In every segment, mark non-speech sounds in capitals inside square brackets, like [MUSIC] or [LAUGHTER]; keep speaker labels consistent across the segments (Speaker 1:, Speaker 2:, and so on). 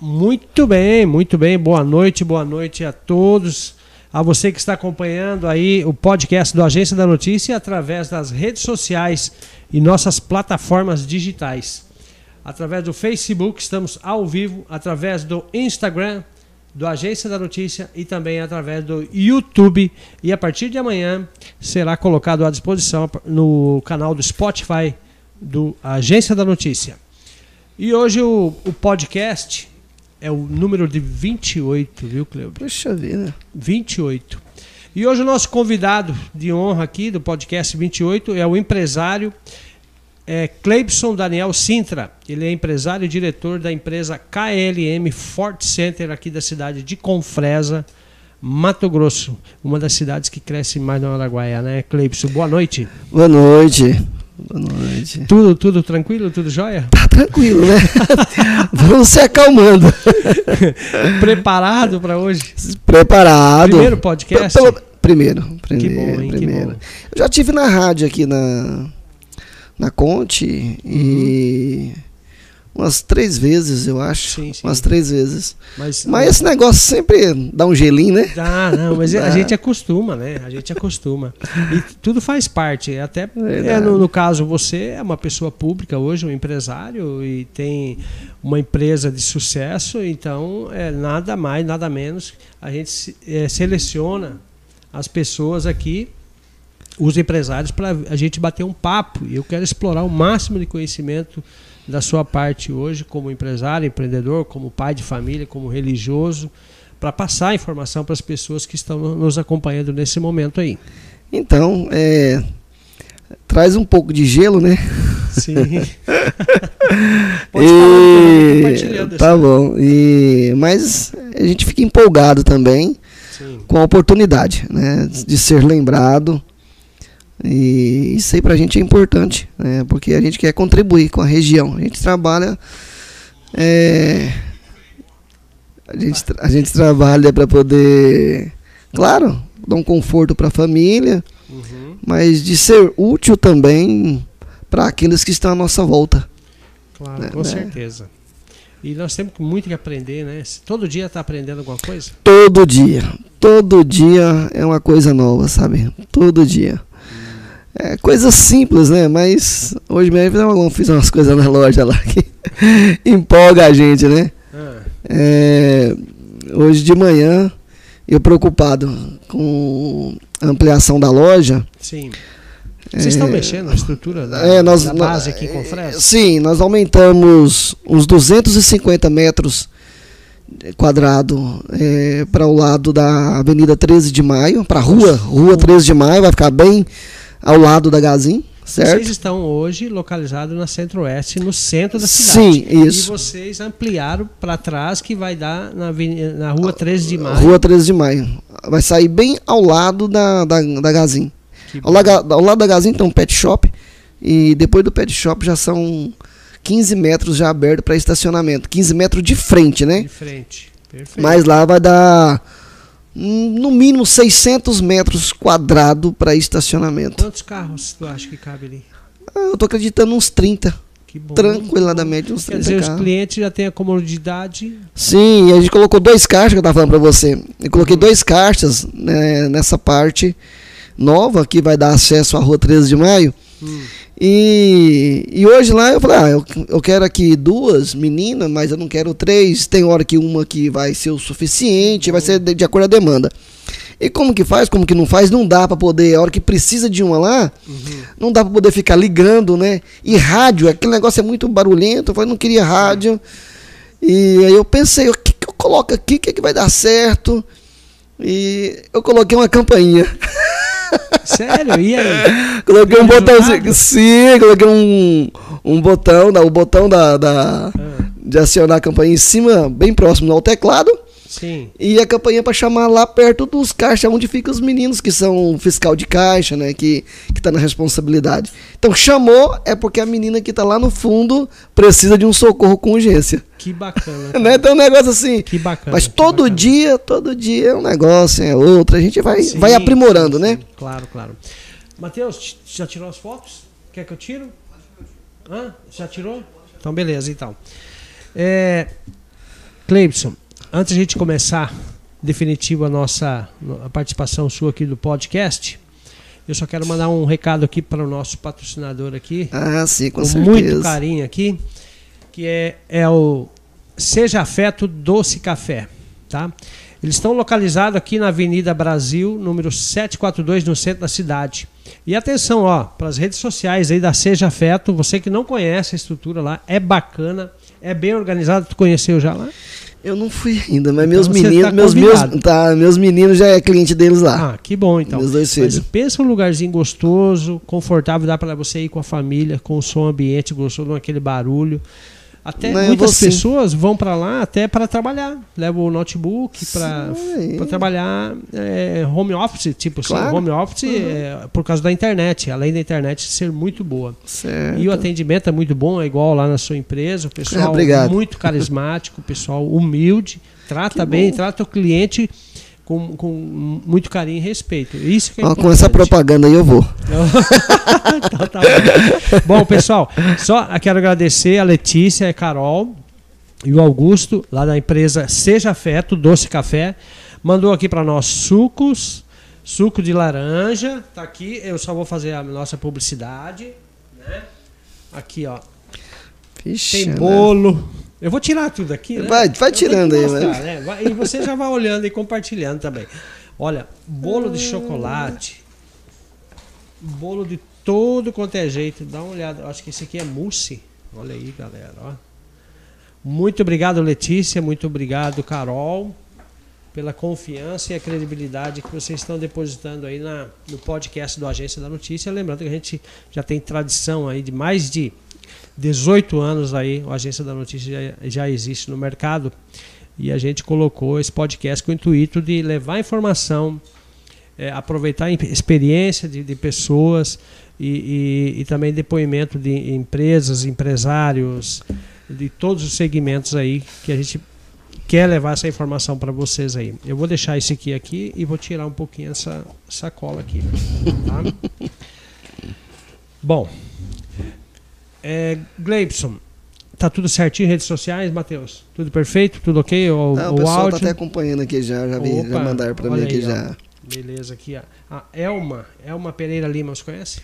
Speaker 1: Muito bem, muito bem. Boa noite, boa noite a todos. A você que está acompanhando aí o podcast do Agência da Notícia através das redes sociais e nossas plataformas digitais. Através do Facebook, estamos ao vivo, através do Instagram, do Agência da Notícia e também através do YouTube. E a partir de amanhã será colocado à disposição no canal do Spotify do Agência da Notícia. E hoje o, o podcast é o número de 28, viu, Cleo?
Speaker 2: Puxa vida.
Speaker 1: 28. E hoje o nosso convidado de honra aqui do podcast 28 é o empresário é, Cleibson Daniel Sintra. Ele é empresário e diretor da empresa KLM Fort Center aqui da cidade de Confresa, Mato Grosso. Uma das cidades que cresce mais no Araguaia, né, Cleibson? Boa noite.
Speaker 2: Boa noite. Boa noite.
Speaker 1: Tudo, tudo tranquilo, tudo jóia?
Speaker 2: Tá tranquilo, né? [LAUGHS] Vamos se acalmando. [LAUGHS]
Speaker 1: Preparado para hoje?
Speaker 2: Preparado.
Speaker 1: Primeiro podcast?
Speaker 2: Pelo, primeiro, primeiro.
Speaker 1: Que bom, hein?
Speaker 2: primeiro.
Speaker 1: Bom.
Speaker 2: Eu já tive na rádio aqui na na Conte
Speaker 1: Uhum.
Speaker 2: e umas três vezes, eu acho.
Speaker 1: Sim, sim.
Speaker 2: Umas três vezes.
Speaker 1: Mas,
Speaker 2: Mas esse negócio sempre dá um gelinho, né?
Speaker 1: Ah, não, mas [LAUGHS] a
Speaker 2: Dá.
Speaker 1: gente acostuma, né? A gente acostuma. E tudo faz parte. Até é, no, no caso, você é uma pessoa pública hoje, um empresário, e tem uma empresa de sucesso, então é nada mais, nada menos. A gente é, seleciona as pessoas aqui, os empresários, para a gente bater um papo. E eu quero explorar o máximo de conhecimento da sua parte hoje, como empresário, empreendedor, como pai de família, como religioso, para passar a informação para as pessoas que estão no- nos acompanhando nesse momento aí.
Speaker 2: Então, é, traz um pouco de gelo, né?
Speaker 1: Sim. [LAUGHS] Vou compartilhando.
Speaker 2: tá bom. E, mas a gente fica empolgado também
Speaker 1: Sim.
Speaker 2: com a oportunidade, né, de ser lembrado. E isso aí pra gente é importante, né, porque a gente quer contribuir com a região. A gente trabalha. é, a, gente, a gente trabalha para poder, claro, dar um conforto para a família,
Speaker 1: Uhum.
Speaker 2: mas de ser útil também para aqueles que estão à nossa volta.
Speaker 1: Claro,
Speaker 2: Né,
Speaker 1: com
Speaker 2: né?
Speaker 1: certeza. E nós temos muito que aprender, né? Todo dia está aprendendo alguma coisa?
Speaker 2: Todo dia. Todo dia é uma coisa nova, sabe? Todo dia. É coisa simples, né? Mas hoje mesmo eu fiz umas coisas na loja lá que [LAUGHS] empolga a gente, né?
Speaker 1: Ah,
Speaker 2: É, hoje de manhã, eu preocupado com a ampliação da loja.
Speaker 1: sim. Vocês estão
Speaker 2: É,
Speaker 1: mexendo na estrutura da,
Speaker 2: é, nós,
Speaker 1: da base aqui com Fresno?
Speaker 2: Sim, nós aumentamos uns 250 metros quadrados para o lado da Avenida 13 de Maio, para a rua, Rua 13 de Maio, vai ficar bem ao lado da Gazin,
Speaker 1: Vocês
Speaker 2: certo?
Speaker 1: estão hoje localizados na Centro-Oeste, no centro da cidade.
Speaker 2: Sim, isso.
Speaker 1: E vocês ampliaram para trás, que vai dar na, na rua 13 de maio.
Speaker 2: Rua 13 de Maio. Vai sair bem ao lado da, da, da Gazin. Ao, lado- ao lado da Gazin tem um pet shop e depois do pet shop já são 15 metros já aberto para estacionamento. 15 metros de frente, né?
Speaker 1: De frente. Perfeito.
Speaker 2: Mas lá vai dar no mínimo 600 metros quadrados para estacionamento.
Speaker 1: Quantos carros tu acha que cabe ali?
Speaker 2: Ah, Eu tô acreditando uns 30,
Speaker 1: Que bom.
Speaker 2: tranquiladamente uns
Speaker 1: Quer
Speaker 2: 30
Speaker 1: dizer, os
Speaker 2: carros.
Speaker 1: clientes já têm a comodidade.
Speaker 2: Sim, a gente colocou dois caixas que eu tava falando para você. Eu coloquei dois caixas né, nessa parte nova que vai dar acesso à Rua 13 de Maio.
Speaker 1: Hum.
Speaker 2: E, e hoje lá eu falei, ah, eu, eu quero aqui duas meninas, mas eu não quero três. Tem hora que uma que vai ser o suficiente, vai ser de, de acordo a demanda. E como que faz, como que não faz, não dá pra poder, a hora que precisa de uma lá, não dá pra poder ficar ligando, né? E rádio, aquele negócio é muito barulhento, eu falei, não queria rádio. E aí eu pensei, o que, que eu coloco aqui, o que, que vai dar certo? E eu coloquei uma campainha.
Speaker 1: Sério? E aí? [LAUGHS]
Speaker 2: Coloquei um botãozinho. Sim, coloquei um, um botão, o botão da, da-
Speaker 1: Ah,
Speaker 2: de acionar a campainha em cima, bem próximo ao teclado.
Speaker 1: Sim.
Speaker 2: E a campainha para chamar lá perto dos caixas, onde ficam os meninos que são fiscal de caixa, né? Que, que tá na responsabilidade. Então chamou é porque a menina que tá lá no fundo precisa de um socorro com urgência.
Speaker 1: Que bacana. [LAUGHS]
Speaker 2: Né? Então é um negócio assim.
Speaker 1: Que bacana.
Speaker 2: Mas todo
Speaker 1: bacana.
Speaker 2: dia, todo dia é um negócio, é outro. A gente vai,
Speaker 1: Sim,
Speaker 2: vai aprimorando,
Speaker 1: sim,
Speaker 2: né?
Speaker 1: sim. Claro, claro. Matheus, já tirou as fotos? Quer que eu tiro? Hã? Já tirou? Então, beleza, então. É, Cleibson, antes de a gente começar definitivo a nossa a participação sua aqui do podcast, eu só quero mandar um recado aqui para o nosso patrocinador aqui.
Speaker 2: Ah, sim, com,
Speaker 1: com
Speaker 2: certeza.
Speaker 1: muito carinho aqui, que é, é o Seja Afeto Doce Café, tá? Eles estão localizados aqui na Avenida Brasil, número 742, no centro da cidade. E atenção, ó, para as redes sociais aí da Seja Afeto, você que não conhece a estrutura lá, é bacana, é bem organizado. Tu conheceu já lá?
Speaker 2: Eu não fui ainda, mas
Speaker 1: Então
Speaker 2: meus
Speaker 1: você
Speaker 2: meninos,
Speaker 1: tá
Speaker 2: meus, meus, tá, meus meninos já é cliente deles lá.
Speaker 1: Ah, que bom então.
Speaker 2: Meus dois
Speaker 1: Mas
Speaker 2: filhos.
Speaker 1: pensa um lugarzinho gostoso, confortável, dá para você ir com a família, com o som ambiente gostoso, aquele barulho. Até
Speaker 2: Não, eu
Speaker 1: muitas
Speaker 2: sim.
Speaker 1: pessoas vão para lá até para trabalhar. Levam o notebook para trabalhar é, home office, tipo assim,
Speaker 2: Claro.
Speaker 1: home office é, por causa da internet, além da internet ser muito boa.
Speaker 2: Certo.
Speaker 1: E o atendimento é muito bom, é igual lá na sua empresa, o pessoal
Speaker 2: Ah, obrigado.
Speaker 1: muito carismático, o pessoal humilde, trata
Speaker 2: Que
Speaker 1: bem,
Speaker 2: bom.
Speaker 1: trata o cliente com, com muito carinho e respeito. Isso é
Speaker 2: com essa propaganda aí eu vou. [LAUGHS]
Speaker 1: então, tá bom. bom, pessoal, só quero agradecer a Letícia a Carol e o Augusto, lá da empresa Seja Afeto, Doce Café, mandou aqui para nós sucos, suco de laranja, tá aqui, eu só vou fazer a nossa publicidade, né? Aqui, ó,
Speaker 2: Vixe,
Speaker 1: tem
Speaker 2: né?
Speaker 1: Eu vou tirar tudo aqui, né?
Speaker 2: Vai- vai
Speaker 1: Eu
Speaker 2: tirando
Speaker 1: que
Speaker 2: aí,
Speaker 1: mostrar, né? Vai- E você já vai olhando e compartilhando também. Olha, bolo de chocolate. Bolo de todo quanto é jeito. Dá uma olhada. Acho que esse aqui é mousse. Olha aí, galera. Ó. Muito obrigado, Letícia. Muito obrigado, Carol, pela confiança e a credibilidade que vocês estão depositando aí na, no podcast do Agência da Notícia. Lembrando que a gente já tem tradição aí de mais de 18 anos aí, a Agência da Notícia já, já existe no mercado e a gente colocou esse podcast com o intuito de levar informação, eh, aproveitar a experiência de, de pessoas e, e- e também depoimento de empresas, empresários, de todos os segmentos aí que a gente quer levar essa informação para vocês aí. Eu vou deixar esse aqui aqui e vou tirar um pouquinho essa sacola aqui, tá? [LAUGHS] Bom, é, Gleibson, tá tudo certinho em redes sociais, Matheus? Tudo perfeito? Tudo ok? O,
Speaker 2: Ah, o
Speaker 1: o
Speaker 2: pessoal
Speaker 1: áudio?
Speaker 2: tá até acompanhando aqui já, já, vi,
Speaker 1: Opa,
Speaker 2: já mandaram pra mim aqui
Speaker 1: aí, ó.
Speaker 2: já.
Speaker 1: Beleza, aqui. ó. A Elma, Elma Pereira Lima, você conhece?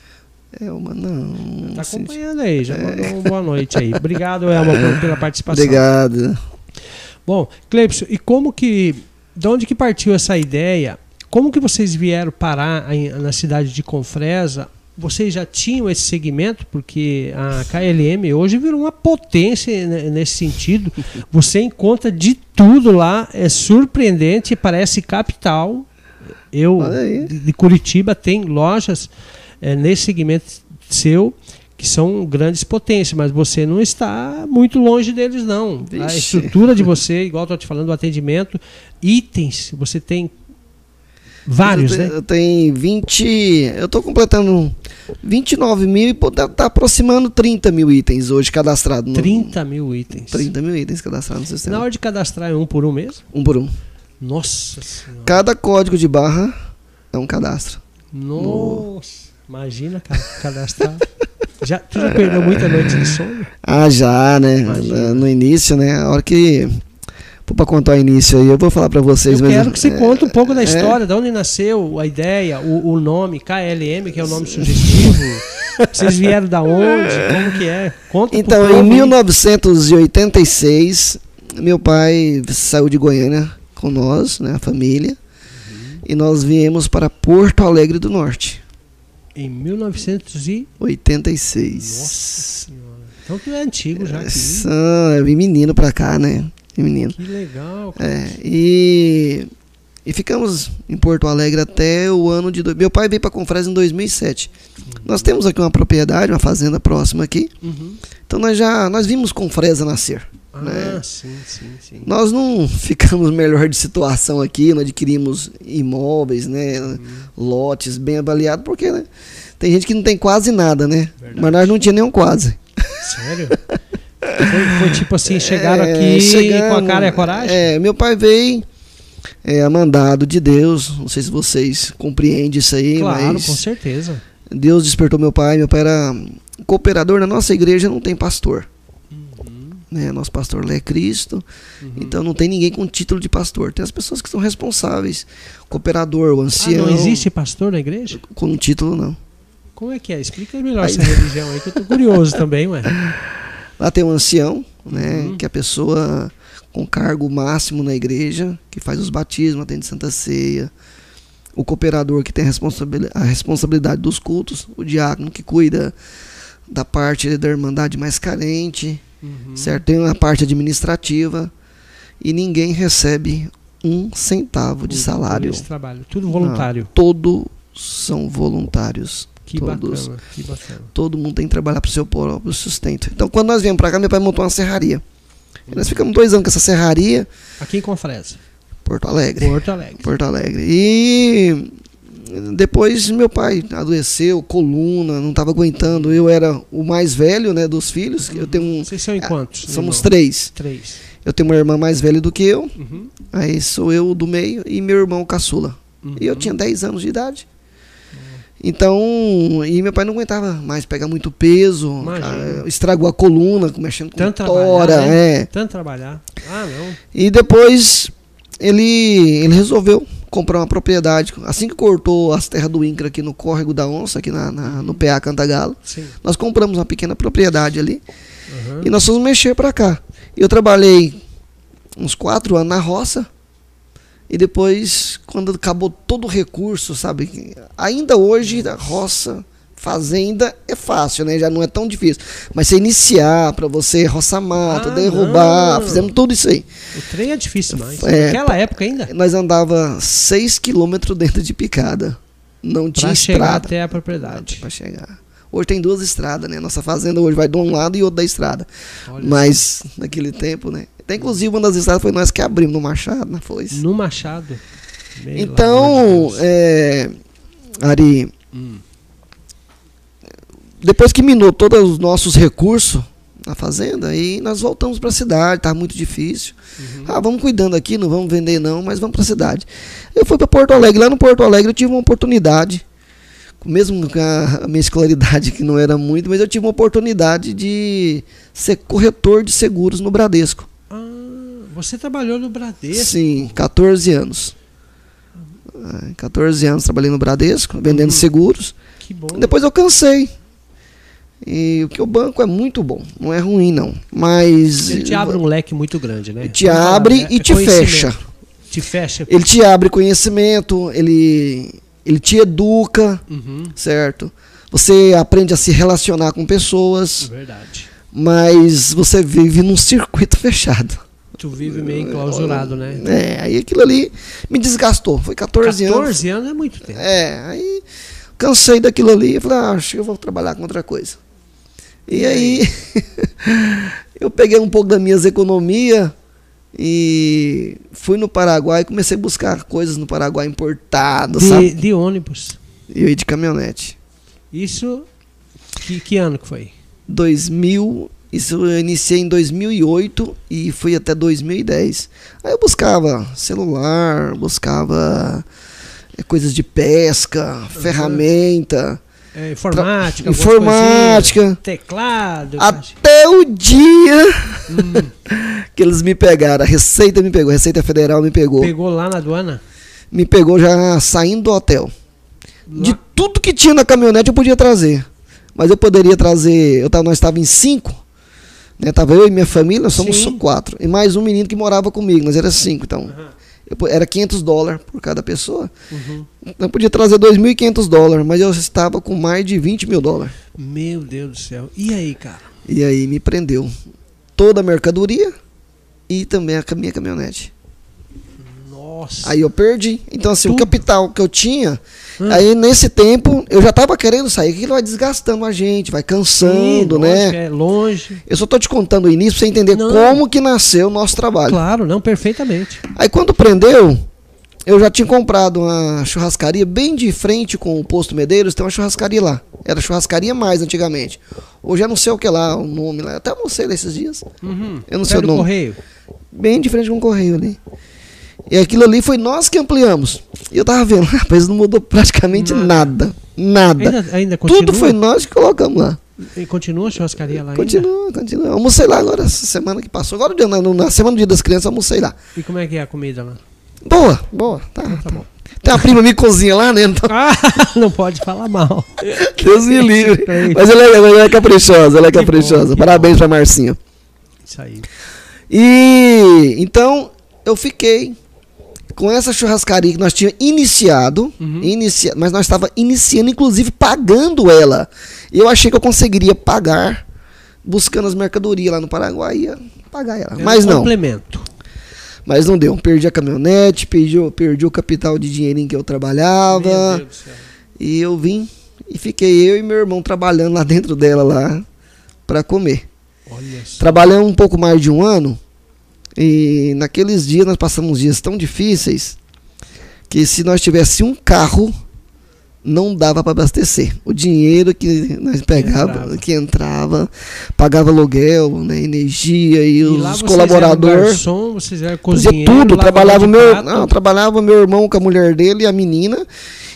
Speaker 2: É uma não.
Speaker 1: Tá
Speaker 2: sim.
Speaker 1: acompanhando aí, já mandou uma boa noite aí. Obrigado, Elma, [LAUGHS] pela participação.
Speaker 2: Obrigado.
Speaker 1: Bom, Cleibson, e como que. De onde que partiu essa ideia? Como que vocês vieram parar na cidade de Confresa? Vocês já tinham esse segmento? Porque a KLM hoje virou uma potência ne- nesse sentido. [LAUGHS] Você encontra de tudo lá, é surpreendente, parece capital. Eu, de Curitiba, tem lojas eh, nesse segmento seu que são grandes potências, mas você não está muito longe deles, não. A
Speaker 2: Vixe.
Speaker 1: estrutura de você, igual estou te falando, o atendimento, itens, você tem vários,
Speaker 2: eu,
Speaker 1: né?
Speaker 2: te- eu tenho 20. Eu tô completando 29 mil e pô, tá, aproximando 30 mil itens hoje cadastrados. no-
Speaker 1: 30 mil itens.
Speaker 2: 30 mil itens cadastrados no sistema.
Speaker 1: Na hora de cadastrar é um por um mesmo?
Speaker 2: Um por um.
Speaker 1: Nossa senhora.
Speaker 2: Cada código de barra é um cadastro.
Speaker 1: Nossa. Imagina ca- cadastrar. [LAUGHS] já, tu já perdeu muita noite de sono?
Speaker 2: Ah, já, né?
Speaker 1: Imagina.
Speaker 2: No início, né? A hora que. Pô, pra contar o início aí, eu vou falar pra vocês.
Speaker 1: Eu quero que você
Speaker 2: é,
Speaker 1: conte um pouco da
Speaker 2: é.
Speaker 1: história, de onde nasceu a ideia, o, o nome, KLM, que é o nome sugestivo. Vocês vieram da onde? Como que é? Conta
Speaker 2: Então, em
Speaker 1: aí.
Speaker 2: 1986, meu pai saiu de Goiânia com nós, né? A família. E nós viemos para Porto Alegre do Norte.
Speaker 1: Em 1900 e...
Speaker 2: 86.
Speaker 1: Nossa senhora. Então tu é antigo já aqui.
Speaker 2: Eu vim menino pra cá, né? Vim menino.
Speaker 1: Que legal. cara.
Speaker 2: É, e, e ficamos em Porto Alegre até o ano de. do- Meu pai veio para Confresa em 2007. Nós temos aqui uma propriedade, uma fazenda próxima aqui.
Speaker 1: Uhum.
Speaker 2: Então nós já nós vimos Confresa nascer.
Speaker 1: Ah,
Speaker 2: Né?
Speaker 1: sim, sim, sim.
Speaker 2: Nós não ficamos melhor de situação aqui, não adquirimos imóveis, né?
Speaker 1: Uhum.
Speaker 2: Lotes bem avaliados, porque né, tem gente que não tem quase nada, né?
Speaker 1: Verdade.
Speaker 2: Mas nós não tinha nenhum quase.
Speaker 1: Sério? Foi, foi tipo assim, [LAUGHS] chegaram
Speaker 2: É,
Speaker 1: aqui com a
Speaker 2: chegamos,
Speaker 1: cara e a coragem?
Speaker 2: É, meu pai veio é, mandado de Deus. Não sei se vocês compreendem isso aí,
Speaker 1: claro,
Speaker 2: mas
Speaker 1: com certeza.
Speaker 2: Deus despertou meu pai. Meu pai era cooperador. Na nossa igreja não tem pastor. Né? Nosso pastor lá é Cristo.
Speaker 1: Uhum.
Speaker 2: Então não tem ninguém com título de pastor. Tem as pessoas que são responsáveis. Cooperador, o
Speaker 1: Ah,
Speaker 2: ancião.
Speaker 1: não existe pastor na igreja?
Speaker 2: Com um título, não.
Speaker 1: Como é que é? Explica melhor
Speaker 2: Aí-
Speaker 1: essa religião aí, que eu tô curioso também, ué.
Speaker 2: Lá tem um ancião, né?
Speaker 1: Uhum.
Speaker 2: Que é a pessoa com cargo máximo na igreja, que faz os batismos, atende Santa Ceia. O cooperador que tem a responsabilidade dos cultos. O diácono que cuida da parte da irmandade mais carente.
Speaker 1: Uhum.
Speaker 2: Certo? Tem uma parte administrativa. E ninguém recebe um centavo de salário.
Speaker 1: Esse trabalho. Tudo voluntário.
Speaker 2: Todos são voluntários.
Speaker 1: Que
Speaker 2: todos.
Speaker 1: bacana, que bacana.
Speaker 2: Todo mundo tem que trabalhar para o seu próprio sustento. Então, quando nós viemos para cá, meu pai montou uma serraria. E nós ficamos dois anos com essa serraria,
Speaker 1: Aqui em Confresa,
Speaker 2: Porto Alegre.
Speaker 1: Porto Alegre.
Speaker 2: Porto Alegre. E depois meu pai adoeceu, coluna, não estava aguentando. Eu era o mais velho, né, dos filhos. Eu tenho um,
Speaker 1: Vocês são em quantos?
Speaker 2: somos
Speaker 1: irmão?
Speaker 2: três.
Speaker 1: Três.
Speaker 2: Eu tenho uma irmã mais velha do que eu.
Speaker 1: Uhum.
Speaker 2: Aí sou eu do meio e meu irmão caçula. E eu
Speaker 1: Uhum.
Speaker 2: tinha 10 anos de idade. Então, e meu pai não aguentava mais pegar muito peso,
Speaker 1: Imagina.
Speaker 2: estragou a coluna, mexendo com
Speaker 1: Tanto
Speaker 2: tora,
Speaker 1: trabalhar, né?
Speaker 2: é.
Speaker 1: Tanto trabalhar. Ah, não.
Speaker 2: E depois ele, ele resolveu comprar uma propriedade. Assim que cortou as terras do INCRA aqui no Córrego da Onça, aqui na, na- no PA Cantagalo,
Speaker 1: Sim.
Speaker 2: nós compramos uma pequena propriedade ali
Speaker 1: Uhum.
Speaker 2: e nós fomos mexer para cá. Eu trabalhei uns quatro anos na roça. E depois, quando acabou todo o recurso, sabe? Ainda hoje, a roça, fazenda é fácil, né? Já não é tão difícil. Mas você iniciar, para você roçar mato,
Speaker 1: Ah,
Speaker 2: derrubar,
Speaker 1: não.
Speaker 2: fizemos tudo isso aí.
Speaker 1: O trem é difícil mais.
Speaker 2: É,
Speaker 1: Naquela época ainda.
Speaker 2: Nós andava 6 quilômetros dentro de picada. Não tinha
Speaker 1: Pra chegar
Speaker 2: estrada
Speaker 1: até a propriedade.
Speaker 2: para chegar. Hoje tem duas estradas, né? Nossa fazenda hoje vai de um lado e outro da estrada.
Speaker 1: Olha
Speaker 2: Mas naquele tempo, né? Até inclusive uma das estradas foi nós que abrimos no Machado, na foice.
Speaker 1: No Machado.
Speaker 2: Então, é, Ari,
Speaker 1: Hum.
Speaker 2: Depois que minou todos os nossos recursos na fazenda, aí nós voltamos para a cidade, tá muito difícil.
Speaker 1: Uhum.
Speaker 2: Ah, vamos cuidando aqui, não vamos vender não, mas vamos para a cidade. Eu fui para Porto Alegre, lá no Porto Alegre eu tive uma oportunidade, mesmo com a minha escolaridade [LAUGHS] que não era muito, mas eu tive uma oportunidade de ser corretor de seguros no Bradesco.
Speaker 1: Ah, você trabalhou no Bradesco.
Speaker 2: Sim, 14 anos. Ah, 14 anos trabalhei no Bradesco, vendendo
Speaker 1: Uhum.
Speaker 2: seguros.
Speaker 1: Que bom.
Speaker 2: Depois eu cansei. E o que o banco é muito bom, não é ruim não. Mas
Speaker 1: Ele te abre um leque muito grande, né?
Speaker 2: te
Speaker 1: Vamos falar,
Speaker 2: abre
Speaker 1: né?
Speaker 2: e
Speaker 1: É
Speaker 2: te
Speaker 1: conhecimento.
Speaker 2: fecha.
Speaker 1: Te fecha.
Speaker 2: Ele te abre conhecimento, ele ele te educa,
Speaker 1: Uhum.
Speaker 2: certo? Você aprende a se relacionar com pessoas,
Speaker 1: Verdade.
Speaker 2: mas você vive num circuito [LAUGHS] fechado.
Speaker 1: Tu vive meio enclausurado, né?
Speaker 2: É, aí aquilo ali me desgastou. Foi 14, anos.
Speaker 1: 14 anos é muito tempo.
Speaker 2: É, aí cansei daquilo ali e falei, ah, acho que eu vou trabalhar com outra coisa. E aí [LAUGHS] eu peguei um pouco das minhas economias e fui no Paraguai e comecei a buscar coisas no Paraguai importado,
Speaker 1: De,
Speaker 2: sabe?
Speaker 1: de ônibus.
Speaker 2: E eu ia de caminhonete.
Speaker 1: Isso. Que, que ano que foi?
Speaker 2: 2000, isso eu iniciei em 2008 e fui até 2010. Aí eu buscava celular, buscava eh, coisas de pesca, ferramenta.
Speaker 1: É, informática. Algumas
Speaker 2: informática.
Speaker 1: coisinhas, Teclado.
Speaker 2: Até o dia
Speaker 1: Hum, [LAUGHS]
Speaker 2: que eles me pegaram. A Receita me pegou, a Receita Federal me pegou.
Speaker 1: pegou lá na aduana?
Speaker 2: Me pegou já saindo do hotel.
Speaker 1: Lá-
Speaker 2: De tudo que tinha na caminhonete eu podia trazer. Mas eu poderia trazer. Eu tava, nós estávamos em cinco. Né? Tava eu e minha família, nós somos
Speaker 1: Sim.
Speaker 2: só quatro. E mais um menino que morava comigo, nós era cinco. Então. Eu era 500 dólares por cada pessoa.
Speaker 1: Uhum.
Speaker 2: Eu podia trazer 2.500 dólares, mas eu estava com mais de 20 mil dólares.
Speaker 1: Meu Deus do céu. E aí, cara?
Speaker 2: E aí me prendeu toda a mercadoria e também a minha caminhonete.
Speaker 1: Nossa.
Speaker 2: Aí eu perdi. Então, assim,
Speaker 1: Tudo.
Speaker 2: o capital que eu tinha,
Speaker 1: Hum.
Speaker 2: aí nesse tempo eu já tava querendo sair. Aquilo vai desgastando a gente, vai cansando,
Speaker 1: Sim,
Speaker 2: né?
Speaker 1: lógico, É longe.
Speaker 2: Eu só tô te contando o início pra você entender
Speaker 1: Não.
Speaker 2: como que nasceu o nosso trabalho.
Speaker 1: Claro, não, perfeitamente.
Speaker 2: Aí quando prendeu, eu já tinha comprado uma churrascaria bem de frente com o posto Medeiros, tem uma churrascaria lá. Era churrascaria mais antigamente. Hoje eu não sei o que lá, o nome lá. Eu até sei nesses dias.
Speaker 1: Uhum.
Speaker 2: Eu não sei
Speaker 1: Pé
Speaker 2: o
Speaker 1: do
Speaker 2: nome.
Speaker 1: correio.
Speaker 2: Bem de frente com o correio ali. E aquilo ali foi nós que ampliamos. E eu tava vendo, [LAUGHS] rapaz, não mudou praticamente
Speaker 1: Nada.
Speaker 2: nada. Nada.
Speaker 1: Ainda, ainda continua?
Speaker 2: Tudo foi nós que colocamos lá.
Speaker 1: E continua a churrascaria lá
Speaker 2: continua,
Speaker 1: ainda?
Speaker 2: Continua, continua. Almocei lá agora, essa semana que passou. Agora, na, na semana do dia das crianças, almocei lá.
Speaker 1: E como é que é a comida lá?
Speaker 2: Boa, boa. Tá,
Speaker 1: Então tá bom.
Speaker 2: Tem uma prima minha que cozinha lá, né? Então,
Speaker 1: Ah, [LAUGHS] não pode falar mal. [LAUGHS]
Speaker 2: Deus me livre. Mas ela é, ela é caprichosa, ela é
Speaker 1: Que bom,
Speaker 2: caprichosa.
Speaker 1: que
Speaker 2: Parabéns pra Marcinha.
Speaker 1: Isso aí.
Speaker 2: E então eu fiquei com essa churrascaria que nós tínhamos iniciado,
Speaker 1: Uhum.
Speaker 2: inicia, mas nós estava iniciando, inclusive pagando ela. Eu achei que eu conseguiria pagar buscando as mercadorias lá no Paraguai, ia pagar ela.
Speaker 1: É
Speaker 2: mas
Speaker 1: um
Speaker 2: não,
Speaker 1: Complemento.
Speaker 2: mas não deu. Perdi a caminhonete, perdi, o- perdi o capital de dinheirinho que eu trabalhava. E eu vim e fiquei eu e meu irmão trabalhando lá dentro dela lá para comer. Trabalhamos um pouco mais de um ano e naqueles dias nós passamos dias tão difíceis que se nós tivesse um carro não dava para abastecer. O dinheiro que nós pegava,
Speaker 1: Entrava.
Speaker 2: que entrava, pagava aluguel, né, energia e,
Speaker 1: E
Speaker 2: os colaboradores. Fazia tudo, trabalhava meu, não, trabalhava meu irmão com a mulher dele e a menina,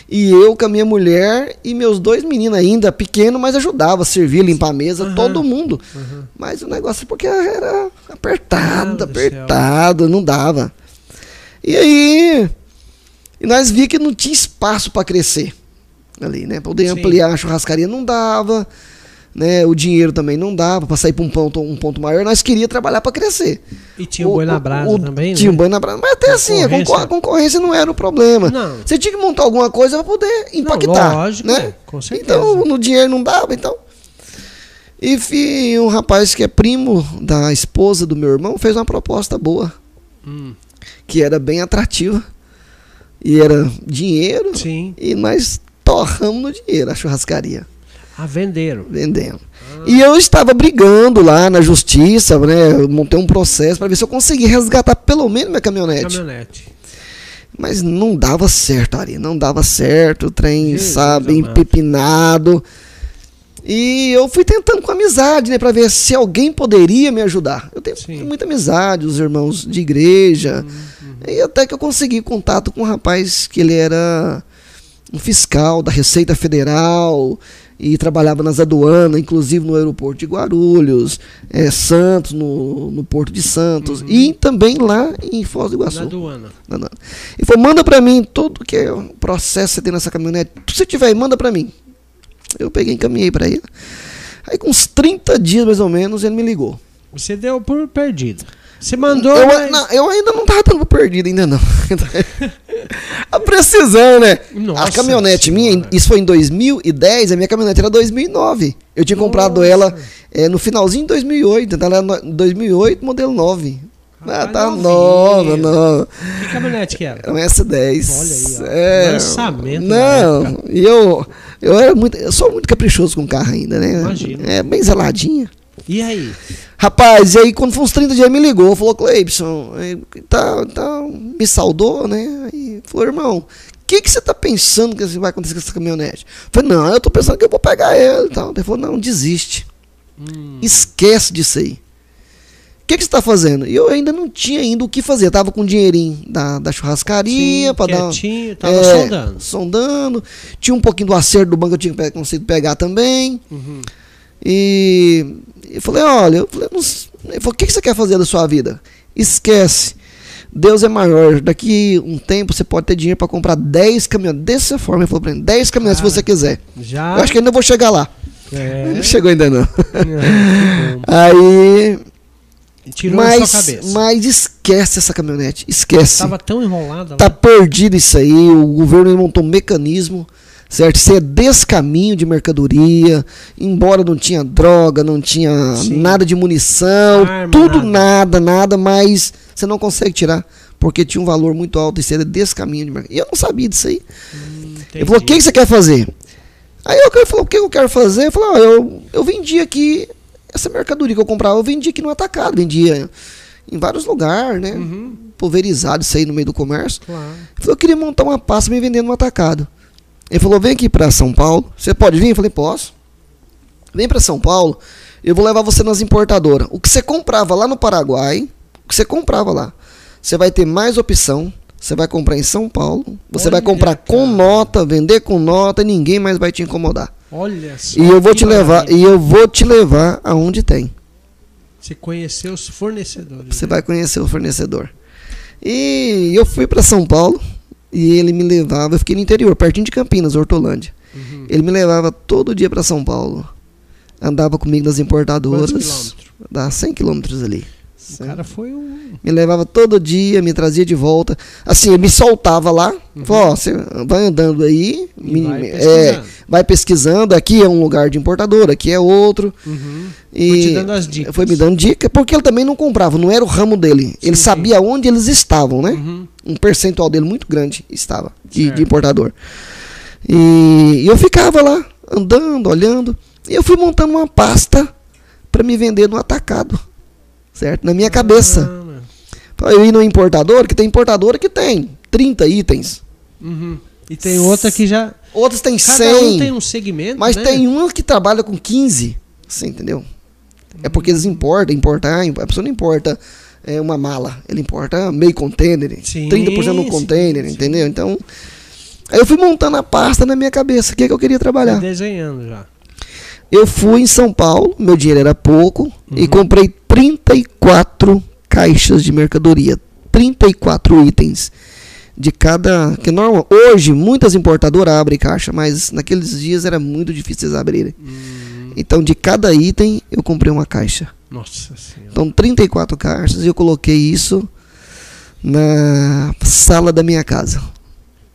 Speaker 2: e eu com a minha mulher e meus dois meninos ainda, pequeno, mas ajudava, servia, limpar a mesa,
Speaker 1: Aham.
Speaker 2: todo mundo.
Speaker 1: Uhum.
Speaker 2: Mas o negócio é porque era apertado,
Speaker 1: do
Speaker 2: apertado, não dava. E aí, e nós vi que não tinha espaço para crescer ali, né? Poder
Speaker 1: Sim.
Speaker 2: ampliar a churrascaria não dava, né? O dinheiro também não dava para sair para um ponto, um ponto maior. Nós queríamos trabalhar para crescer.
Speaker 1: E tinha o boi na brasa
Speaker 2: o-
Speaker 1: também,
Speaker 2: Tinha o
Speaker 1: né?
Speaker 2: boi na brasa. Mas até assim, a concor- a concorrência não era o problema.
Speaker 1: Não.
Speaker 2: Você tinha que montar alguma coisa para poder impactar.
Speaker 1: lógico,
Speaker 2: né?
Speaker 1: com certeza.
Speaker 2: Então, no dinheiro não dava, então. E fi- um rapaz que é primo da esposa do meu irmão fez uma proposta boa,
Speaker 1: Hum,
Speaker 2: que era bem atrativa. E era dinheiro.
Speaker 1: sim.
Speaker 2: E nós torramos no dinheiro a churrascaria,
Speaker 1: Ah, venderam.
Speaker 2: vendendo. E eu estava brigando lá na justiça, né? Eu montei um processo para ver se eu conseguia resgatar pelo menos minha caminhonete.
Speaker 1: Caminhonete.
Speaker 2: Mas não dava certo, Ari. Não dava certo. O trem,
Speaker 1: Jesus
Speaker 2: sabe,
Speaker 1: amado.
Speaker 2: empepinado. E eu fui tentando com amizade, né? Pra ver se alguém poderia me ajudar. Eu tenho
Speaker 1: Sim.
Speaker 2: muita amizade, os irmãos de igreja.
Speaker 1: Uhum.
Speaker 2: E até que eu consegui contato com um rapaz que ele era um fiscal da Receita Federal e trabalhava nas aduanas, inclusive no aeroporto de Guarulhos, eh, Santos, no, no Porto de Santos, e também lá em Foz do Iguaçu.
Speaker 1: Na aduana.
Speaker 2: Ele falou, manda pra mim tudo que é o processo que você tem nessa caminhonete. Se você tiver aí, manda pra mim. Eu peguei e encaminhei pra ele. Aí com uns 30 dias mais ou menos, ele me ligou.
Speaker 1: Você deu por perdido. Você mandou.
Speaker 2: Eu,
Speaker 1: mas-
Speaker 2: não, eu ainda não tava por perdido, ainda não. [LAUGHS] a precisão, né?
Speaker 1: Nossa
Speaker 2: a caminhonete minha, isso foi em 2010, a minha caminhonete era 2009. Eu tinha comprado
Speaker 1: Nossa.
Speaker 2: ela eh, no finalzinho de 2008, então ela era no- 2008, modelo 9. Ah, tá nova, nova.
Speaker 1: Que caminhonete que era?
Speaker 2: Era um S10.
Speaker 1: Olha aí, ó.
Speaker 2: É,
Speaker 1: Lançamento
Speaker 2: Não, e eu, eu era muito, eu sou muito caprichoso com carro ainda, né?
Speaker 1: Imagino.
Speaker 2: É bem zeladinha.
Speaker 1: E aí?
Speaker 2: Rapaz, e aí quando foi uns 30 dias, ele me ligou, falou, Cleibson, tá, tá, me saudou, né? E falou, irmão, o que, que você tá pensando que vai acontecer com essa caminhonete? Eu falei, não, eu tô pensando que eu vou pegar ela e tal. Ele falou, não, desiste.
Speaker 1: Hum,
Speaker 2: Esquece disso aí. O que, que você tá fazendo? E eu ainda não tinha ainda o que fazer. Eu tava com o dinheirinho da, da churrascaria para dar.
Speaker 1: tava
Speaker 2: É,
Speaker 1: soldando.
Speaker 2: sondando. Tinha um pouquinho do acerto do banco que eu tinha conseguido pegar também.
Speaker 1: Uhum.
Speaker 2: E eu falei, olha, eu falei, ele falou, o que você quer fazer da sua vida? Esquece. Deus é maior. Daqui um tempo você pode ter dinheiro para comprar 10 caminhões. Dessa forma, ele falou pra mim, 10 caminhões
Speaker 1: Cara.
Speaker 2: se você quiser.
Speaker 1: Já.
Speaker 2: Eu acho que ainda vou chegar lá.
Speaker 1: É.
Speaker 2: Não chegou ainda não. Aí.
Speaker 1: Tirou
Speaker 2: mas,
Speaker 1: sua cabeça.
Speaker 2: mas esquece essa caminhonete. Esquece.
Speaker 1: Tava tão enrolada.
Speaker 2: Tá
Speaker 1: lá.
Speaker 2: perdido isso aí. O governo montou um mecanismo, certo? Isso é descaminho de mercadoria. Embora não tinha droga, não tinha
Speaker 1: Sim.
Speaker 2: nada de munição,
Speaker 1: Arma,
Speaker 2: tudo
Speaker 1: nada.
Speaker 2: nada. nada, mas você não consegue tirar. Porque tinha um valor muito alto. Isso era descaminho de mercadoria. E eu não sabia disso aí.
Speaker 1: Hum,
Speaker 2: Ele falou: o que, você quer fazer? Aí eu falou: o que eu quero fazer? Eu falei: ó, eu, eu vendi aqui essa mercadoria que eu comprava, eu vendia aqui no atacado, vendia em vários lugares, né?
Speaker 1: Uhum,
Speaker 2: Pulverizado isso aí no meio do comércio.
Speaker 1: claro.
Speaker 2: Ele falou: eu queria montar uma pasta me vendendo no atacado. Ele falou: vem aqui para São Paulo. Você pode vir? Eu falei: posso. Vem para São Paulo, eu vou levar você nas importadoras. O que você comprava lá no Paraguai, o que você comprava lá, você vai ter mais opção. Você vai comprar em São Paulo, você vai
Speaker 1: Olha,
Speaker 2: comprar com
Speaker 1: cara.
Speaker 2: nota, vender com nota, e ninguém mais vai te incomodar.
Speaker 1: Olha só.
Speaker 2: E eu vou te levar,
Speaker 1: maravilha.
Speaker 2: e eu vou te levar aonde tem.
Speaker 1: Você conheceu os fornecedores.
Speaker 2: Você
Speaker 1: né?
Speaker 2: vai conhecer o fornecedor. E eu fui para São Paulo e ele me levava, eu fiquei no interior, pertinho de Campinas, Hortolândia.
Speaker 1: Uhum.
Speaker 2: Ele me levava todo dia para São Paulo. Andava comigo nas importadoras.
Speaker 1: quilômetros?
Speaker 2: Dá 100 quilômetros ali.
Speaker 1: O cara foi um.
Speaker 2: Me levava todo dia, me trazia de volta. Assim, ele me soltava lá. Falou, ó, você vai andando aí, me-
Speaker 1: vai
Speaker 2: é,
Speaker 1: pesquisando.
Speaker 2: vai pesquisando. Aqui é um lugar de importador, aqui é outro.
Speaker 1: Uhum.
Speaker 2: E
Speaker 1: Foi te dando as dicas.
Speaker 2: foi me dando dica, porque ele também não comprava, não era o ramo dele. ele
Speaker 1: sim.
Speaker 2: sabia onde eles estavam, né?
Speaker 1: Uhum.
Speaker 2: Um percentual dele muito grande estava, de, de importador. E, e eu ficava lá, andando, olhando. E eu fui montando uma pasta para me vender no atacado. Certo? Na minha cabeça.
Speaker 1: Ah.
Speaker 2: Pra Eu ir no importador, que tem importadora que tem 30 itens.
Speaker 1: Uhum. E tem outra que já.
Speaker 2: Outros tem
Speaker 1: Cada
Speaker 2: 100.
Speaker 1: um tem um segmento.
Speaker 2: mas
Speaker 1: né?
Speaker 2: tem uma que trabalha com 15. Você entendeu? É porque eles importam, importar, a pessoa não importa é, uma mala, ele importa meio container,
Speaker 1: Sim,
Speaker 2: 30% no
Speaker 1: sim,
Speaker 2: container,
Speaker 1: sim.
Speaker 2: entendeu? Então, aí eu fui montando a pasta na minha cabeça, o que, é que eu queria
Speaker 1: Tá
Speaker 2: trabalhar.
Speaker 1: desenhando já.
Speaker 2: Eu fui em São Paulo, meu dinheiro era pouco, e
Speaker 1: Uhum.
Speaker 2: comprei 34 caixas de mercadoria, 34 itens de cada. Que normal, hoje muitas importadoras abrem caixa, mas naqueles dias era muito difícil eles abrirem.
Speaker 1: Hum,
Speaker 2: Então de cada item eu comprei uma caixa.
Speaker 1: nossa senhora.
Speaker 2: Então 34 caixas e eu coloquei isso na sala da minha casa.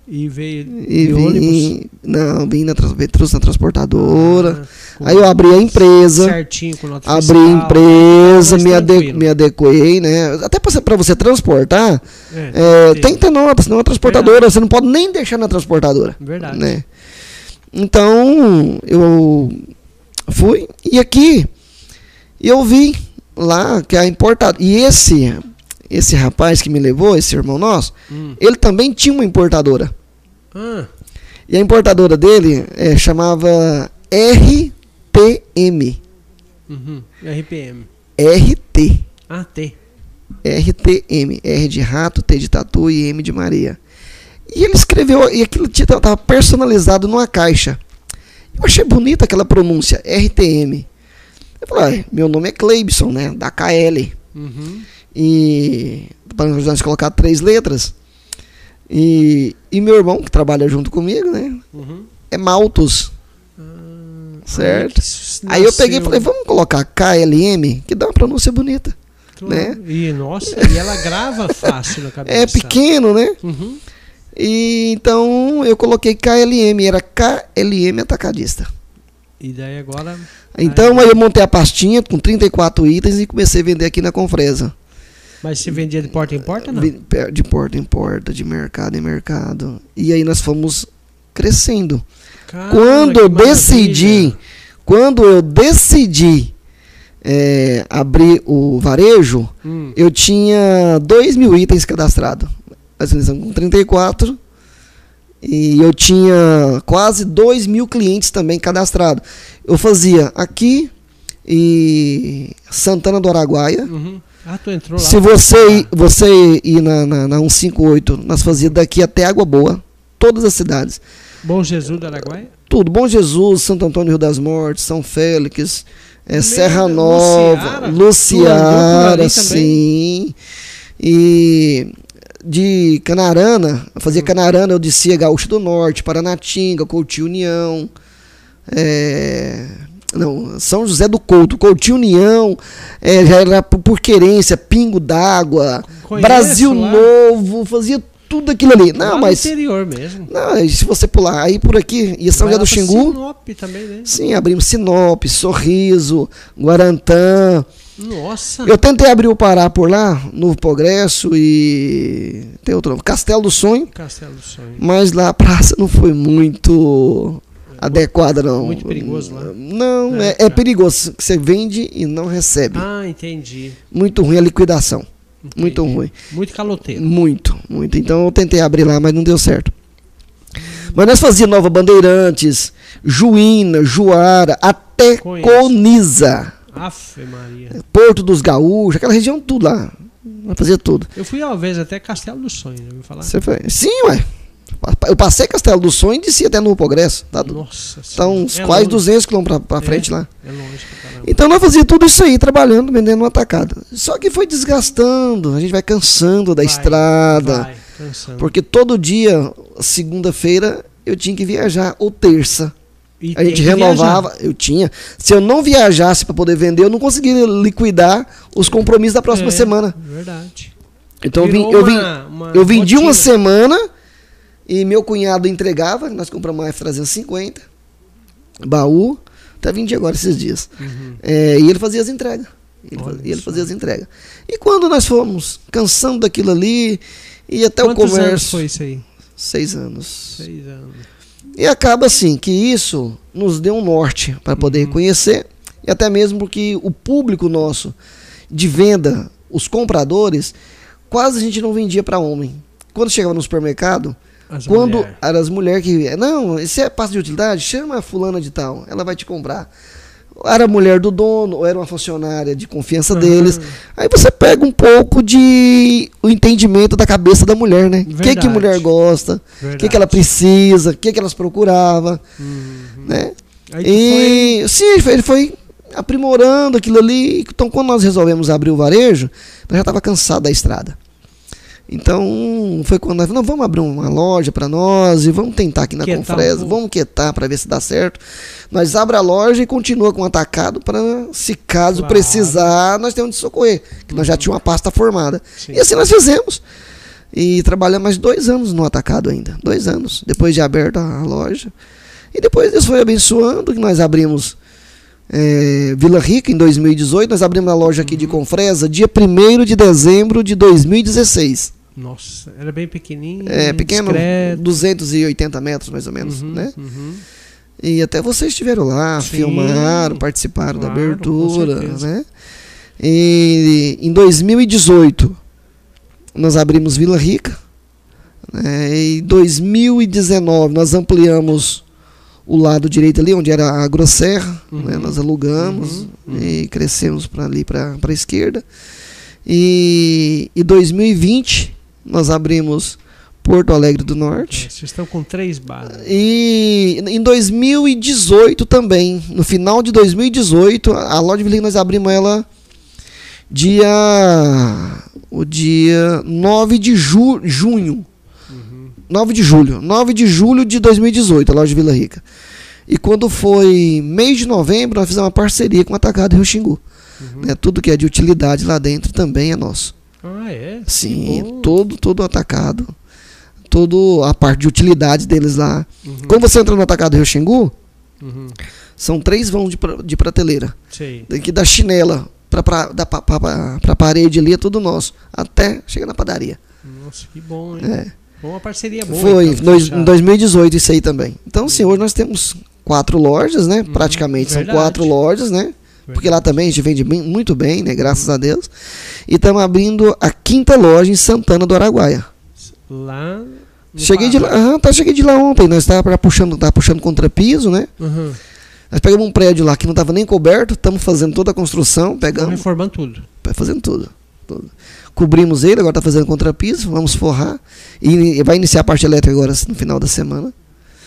Speaker 1: E veio
Speaker 2: E
Speaker 1: de ônibus.
Speaker 2: vim, não, vim na, trouxe na transportadora.
Speaker 1: Ah,
Speaker 2: Aí eu abri a empresa.
Speaker 1: Certinho com nota
Speaker 2: Abri a empresa, me, ade me adequei, né? Até para você transportar,
Speaker 1: É,
Speaker 2: é, tem que ter nota, senão a transportadora, você não pode nem deixar na transportadora.
Speaker 1: Verdade.
Speaker 2: Né? Então, eu fui, e aqui eu vi lá que a importadora. E esse, esse rapaz que me levou, esse irmão nosso,
Speaker 1: Hum.
Speaker 2: ele também tinha uma importadora.
Speaker 1: Ah,
Speaker 2: E a importadora dele é, chamava RTM.
Speaker 1: uhum. RPM.
Speaker 2: RT.
Speaker 1: Ah, T.
Speaker 2: RTM. R de rato, T de tatu e M de Maria. E ele escreveu, e aquilo estava personalizado numa caixa. Eu achei bonita aquela pronúncia, RTM. Eu falei, ah, meu nome é Cleibson, né? Da KL.
Speaker 1: Uhum.
Speaker 2: E para nós colocar três letras. E, e meu irmão, que trabalha junto comigo, né?
Speaker 1: Uhum.
Speaker 2: É Maltos.
Speaker 1: Ah,
Speaker 2: Certo.
Speaker 1: aí
Speaker 2: eu peguei e falei, vamos colocar KLM, que dá uma pronúncia bonita.
Speaker 1: Claro.
Speaker 2: né?
Speaker 1: E, nossa, e ela grava fácil na [LAUGHS] cabeça.
Speaker 2: É pequeno, né?
Speaker 1: Uhum.
Speaker 2: E então eu coloquei KLM, era KLM atacadista.
Speaker 1: E daí agora.
Speaker 2: Então aí eu montei a pastinha com 34 itens e comecei a vender aqui na Confresa.
Speaker 1: Mas se vendia de porta em porta, não?
Speaker 2: De porta em porta, de mercado em mercado. E aí nós fomos crescendo.
Speaker 1: Cara,
Speaker 2: quando eu decidi, quando eu decidi é, abrir o varejo,
Speaker 1: Hum.
Speaker 2: eu tinha 2 mil itens cadastrados. Nós iniciamos com 34. E eu tinha quase 2 mil clientes também cadastrados. Eu fazia aqui e Santana do Araguaia.
Speaker 1: Uhum. Ah, tu entrou lá.
Speaker 2: Se você, ir- você ir na, na, na 158, nós fazíamos daqui até Água Boa, todas as cidades.
Speaker 1: Bom Jesus do Araguaia?
Speaker 2: Tudo. Bom Jesus, Santo Antônio Rio das Mortes, São Félix, é,
Speaker 1: Meu
Speaker 2: Serra
Speaker 1: Deus,
Speaker 2: Nova,
Speaker 1: Luciara?
Speaker 2: Sim. E de Canarana, fazia Canarana, eu descia Gaúcho do Norte, Paranatinga, Coutinho União, é, não, São José do Couto, Coutinho União, é, já era por, querência, Pingo d'Água, Brasil
Speaker 1: lá.
Speaker 2: Novo, fazia tudo aquilo ali.
Speaker 1: Lá
Speaker 2: Não,
Speaker 1: no
Speaker 2: mas
Speaker 1: interior mesmo.
Speaker 2: não, se você pular aí por aqui, ia São José do
Speaker 1: lá
Speaker 2: Xingu,
Speaker 1: Sinop também, né?
Speaker 2: sim, abrimos Sinop, Sorriso, Guarantã.
Speaker 1: Nossa.
Speaker 2: Eu tentei abrir o Pará por lá, Novo Progresso e tem outro nome, Castelo do Sonho,
Speaker 1: Castelo do Sonho.
Speaker 2: mas lá a praça não foi muito adequada não.
Speaker 1: muito perigoso lá?
Speaker 2: Não,
Speaker 1: É,
Speaker 2: é, é
Speaker 1: tá.
Speaker 2: perigoso, que você vende e não recebe.
Speaker 1: Ah, entendi.
Speaker 2: Muito ruim a liquidação,
Speaker 1: entendi.
Speaker 2: muito ruim.
Speaker 1: Muito caloteiro.
Speaker 2: Muito, muito. Então eu tentei abrir lá, mas não deu certo. Mas nós fazíamos Nova Bandeirantes, Juína, Juara, até
Speaker 1: Conheço.
Speaker 2: Coniza,
Speaker 1: Afe Maria.
Speaker 2: Porto dos Gaúchos, aquela região tudo lá. Nós fazia tudo.
Speaker 1: Eu fui uma vez até Castelo do Sonho, ouviu falar?
Speaker 2: Você foi? Sim, ué. Eu passei Castelo do Sonho e desci até no Progresso. Tá?
Speaker 1: Nossa Senhora.
Speaker 2: uns
Speaker 1: É
Speaker 2: quase
Speaker 1: longe.
Speaker 2: 200 quilômetros pra, pra
Speaker 1: É.
Speaker 2: frente lá.
Speaker 1: É longe caramba.
Speaker 2: Então nós fazíamos tudo isso aí, trabalhando, vendendo no atacado. Só que foi desgastando, a gente vai cansando da
Speaker 1: Vai,
Speaker 2: estrada.
Speaker 1: Vai, cansando.
Speaker 2: Porque todo dia, segunda-feira, eu tinha que viajar, ou terça.
Speaker 1: E
Speaker 2: A gente renovava, eu tinha. Se eu não viajasse para poder vender, eu não conseguia liquidar os compromissos da próxima
Speaker 1: É,
Speaker 2: semana.
Speaker 1: Verdade.
Speaker 2: Então eu, vim,
Speaker 1: Virou
Speaker 2: eu, vim,
Speaker 1: uma- uma
Speaker 2: eu vendi uma semana e meu cunhado entregava, nós compramos uma F350, baú, até vendi agora esses dias.
Speaker 1: Uhum.
Speaker 2: É, e ele fazia as entregas. Ele, fazia, ele fazia as entregas. E quando nós fomos cansando daquilo ali, e até
Speaker 1: Quantos
Speaker 2: o comércio.
Speaker 1: anos foi isso aí?
Speaker 2: Seis anos.
Speaker 1: Seis anos.
Speaker 2: E acaba assim, que isso nos deu um norte para poder
Speaker 1: Uhum.
Speaker 2: conhecer, e até mesmo porque o público nosso de venda, os compradores, quase a gente não vendia para homem. Quando chegava no supermercado,
Speaker 1: As
Speaker 2: quando
Speaker 1: mulher.
Speaker 2: as mulheres que. Não, isso é pasta de utilidade, chama a fulana de tal, ela vai te comprar. Era a mulher do dono, ou era uma funcionária de confiança
Speaker 1: Aham.
Speaker 2: deles. Aí você pega um pouco de o entendimento da cabeça da mulher, né? O que, que a mulher gosta, o que, que ela precisa, o que, que elas procuravam,
Speaker 1: Uhum.
Speaker 2: né?
Speaker 1: Tu foi-
Speaker 2: E sim, ele foi, ele foi aprimorando aquilo ali. Então, quando nós resolvemos abrir o varejo, nós já estava cansado da estrada. Então, foi quando nós falamos, não, vamos abrir uma loja para nós e vamos tentar aqui na
Speaker 1: Quietar um
Speaker 2: Confresa,
Speaker 1: pouco.
Speaker 2: vamos quietar para ver se dá certo. Nós abre a loja e continua com o atacado para, se caso
Speaker 1: Claro.
Speaker 2: precisar, nós temos de socorrer, que nós já tínhamos uma pasta formada.
Speaker 1: Sim.
Speaker 2: E assim nós fizemos. E trabalhamos mais dois anos no atacado ainda. Dois anos, depois de aberta a loja. E depois Deus foi abençoando, que nós abrimos eh, Vila Rica em 2018. Nós abrimos a loja aqui de
Speaker 1: Uhum.
Speaker 2: Confresa dia 1 de dezembro de 2016.
Speaker 1: Nossa, era bem pequenininho.
Speaker 2: É pequeno,
Speaker 1: discreto.
Speaker 2: 280 metros mais ou menos,
Speaker 1: Uhum,
Speaker 2: né?
Speaker 1: uhum.
Speaker 2: E até vocês estiveram lá,
Speaker 1: Sim,
Speaker 2: filmaram, participaram da
Speaker 1: claro, com
Speaker 2: abertura, né? E em 2018 nós abrimos Vila Rica. Né? Em 2019 nós ampliamos o lado direito ali, onde era a Grosserra,
Speaker 1: Uhum.
Speaker 2: né? Nós alugamos
Speaker 1: Uhum, uhum.
Speaker 2: e crescemos para ali para a esquerda. E em 2020 nós abrimos Porto Alegre do
Speaker 1: É,
Speaker 2: Norte.
Speaker 1: Vocês estão com três bares.
Speaker 2: E em 2018 também, no final de 2018, a loja de Vila nós abrimos ela dia o dia 9 de ju, junho,
Speaker 1: Uhum.
Speaker 2: 9 de julho, 9 de julho de 2018, a loja de Vila Rica. E quando foi mês de novembro, nós fizemos uma parceria com o Atacado Rio Xingu.
Speaker 1: Uhum.
Speaker 2: Né? Tudo que é de utilidade lá dentro também é nosso.
Speaker 1: Ah, é?
Speaker 2: Sim, todo todo atacado, todo a parte de utilidade deles lá.
Speaker 1: Uhum.
Speaker 2: Quando você entra no Atacado Rio Xingu,
Speaker 1: Uhum.
Speaker 2: são três vãos de, pra- de prateleira.
Speaker 1: Sei.
Speaker 2: Daqui da chinela pra, pra, da, pra, pra, pra parede ali é tudo nosso. Até chegar na padaria.
Speaker 1: Nossa, que bom, hein?
Speaker 2: É.
Speaker 1: Foi uma parceria boa.
Speaker 2: Foi
Speaker 1: então,
Speaker 2: dois-
Speaker 1: fechar.
Speaker 2: em 2018 isso aí também. Então, sim, hoje nós temos quatro lojas, né?
Speaker 1: Uhum,
Speaker 2: Praticamente são
Speaker 1: verdade.
Speaker 2: quatro lojas, né? Porque lá também a gente vende bem- muito bem, né? Graças a Deus. E estamos abrindo a quinta loja em Santana do Araguaia.
Speaker 1: Lá.
Speaker 2: Cheguei de lá, aham, tá, cheguei de lá ontem. Nós estávamos puxando, tava puxando contrapiso, né?
Speaker 1: Uhum.
Speaker 2: Nós pegamos um prédio lá que não estava nem coberto, estamos fazendo toda a construção,
Speaker 1: Estão
Speaker 2: pegamos,
Speaker 1: reformando tudo.
Speaker 2: Tá fazendo tudo, tudo. Cobrimos ele, agora está fazendo contrapiso, vamos forrar. E vai iniciar a parte elétrica agora no final da semana.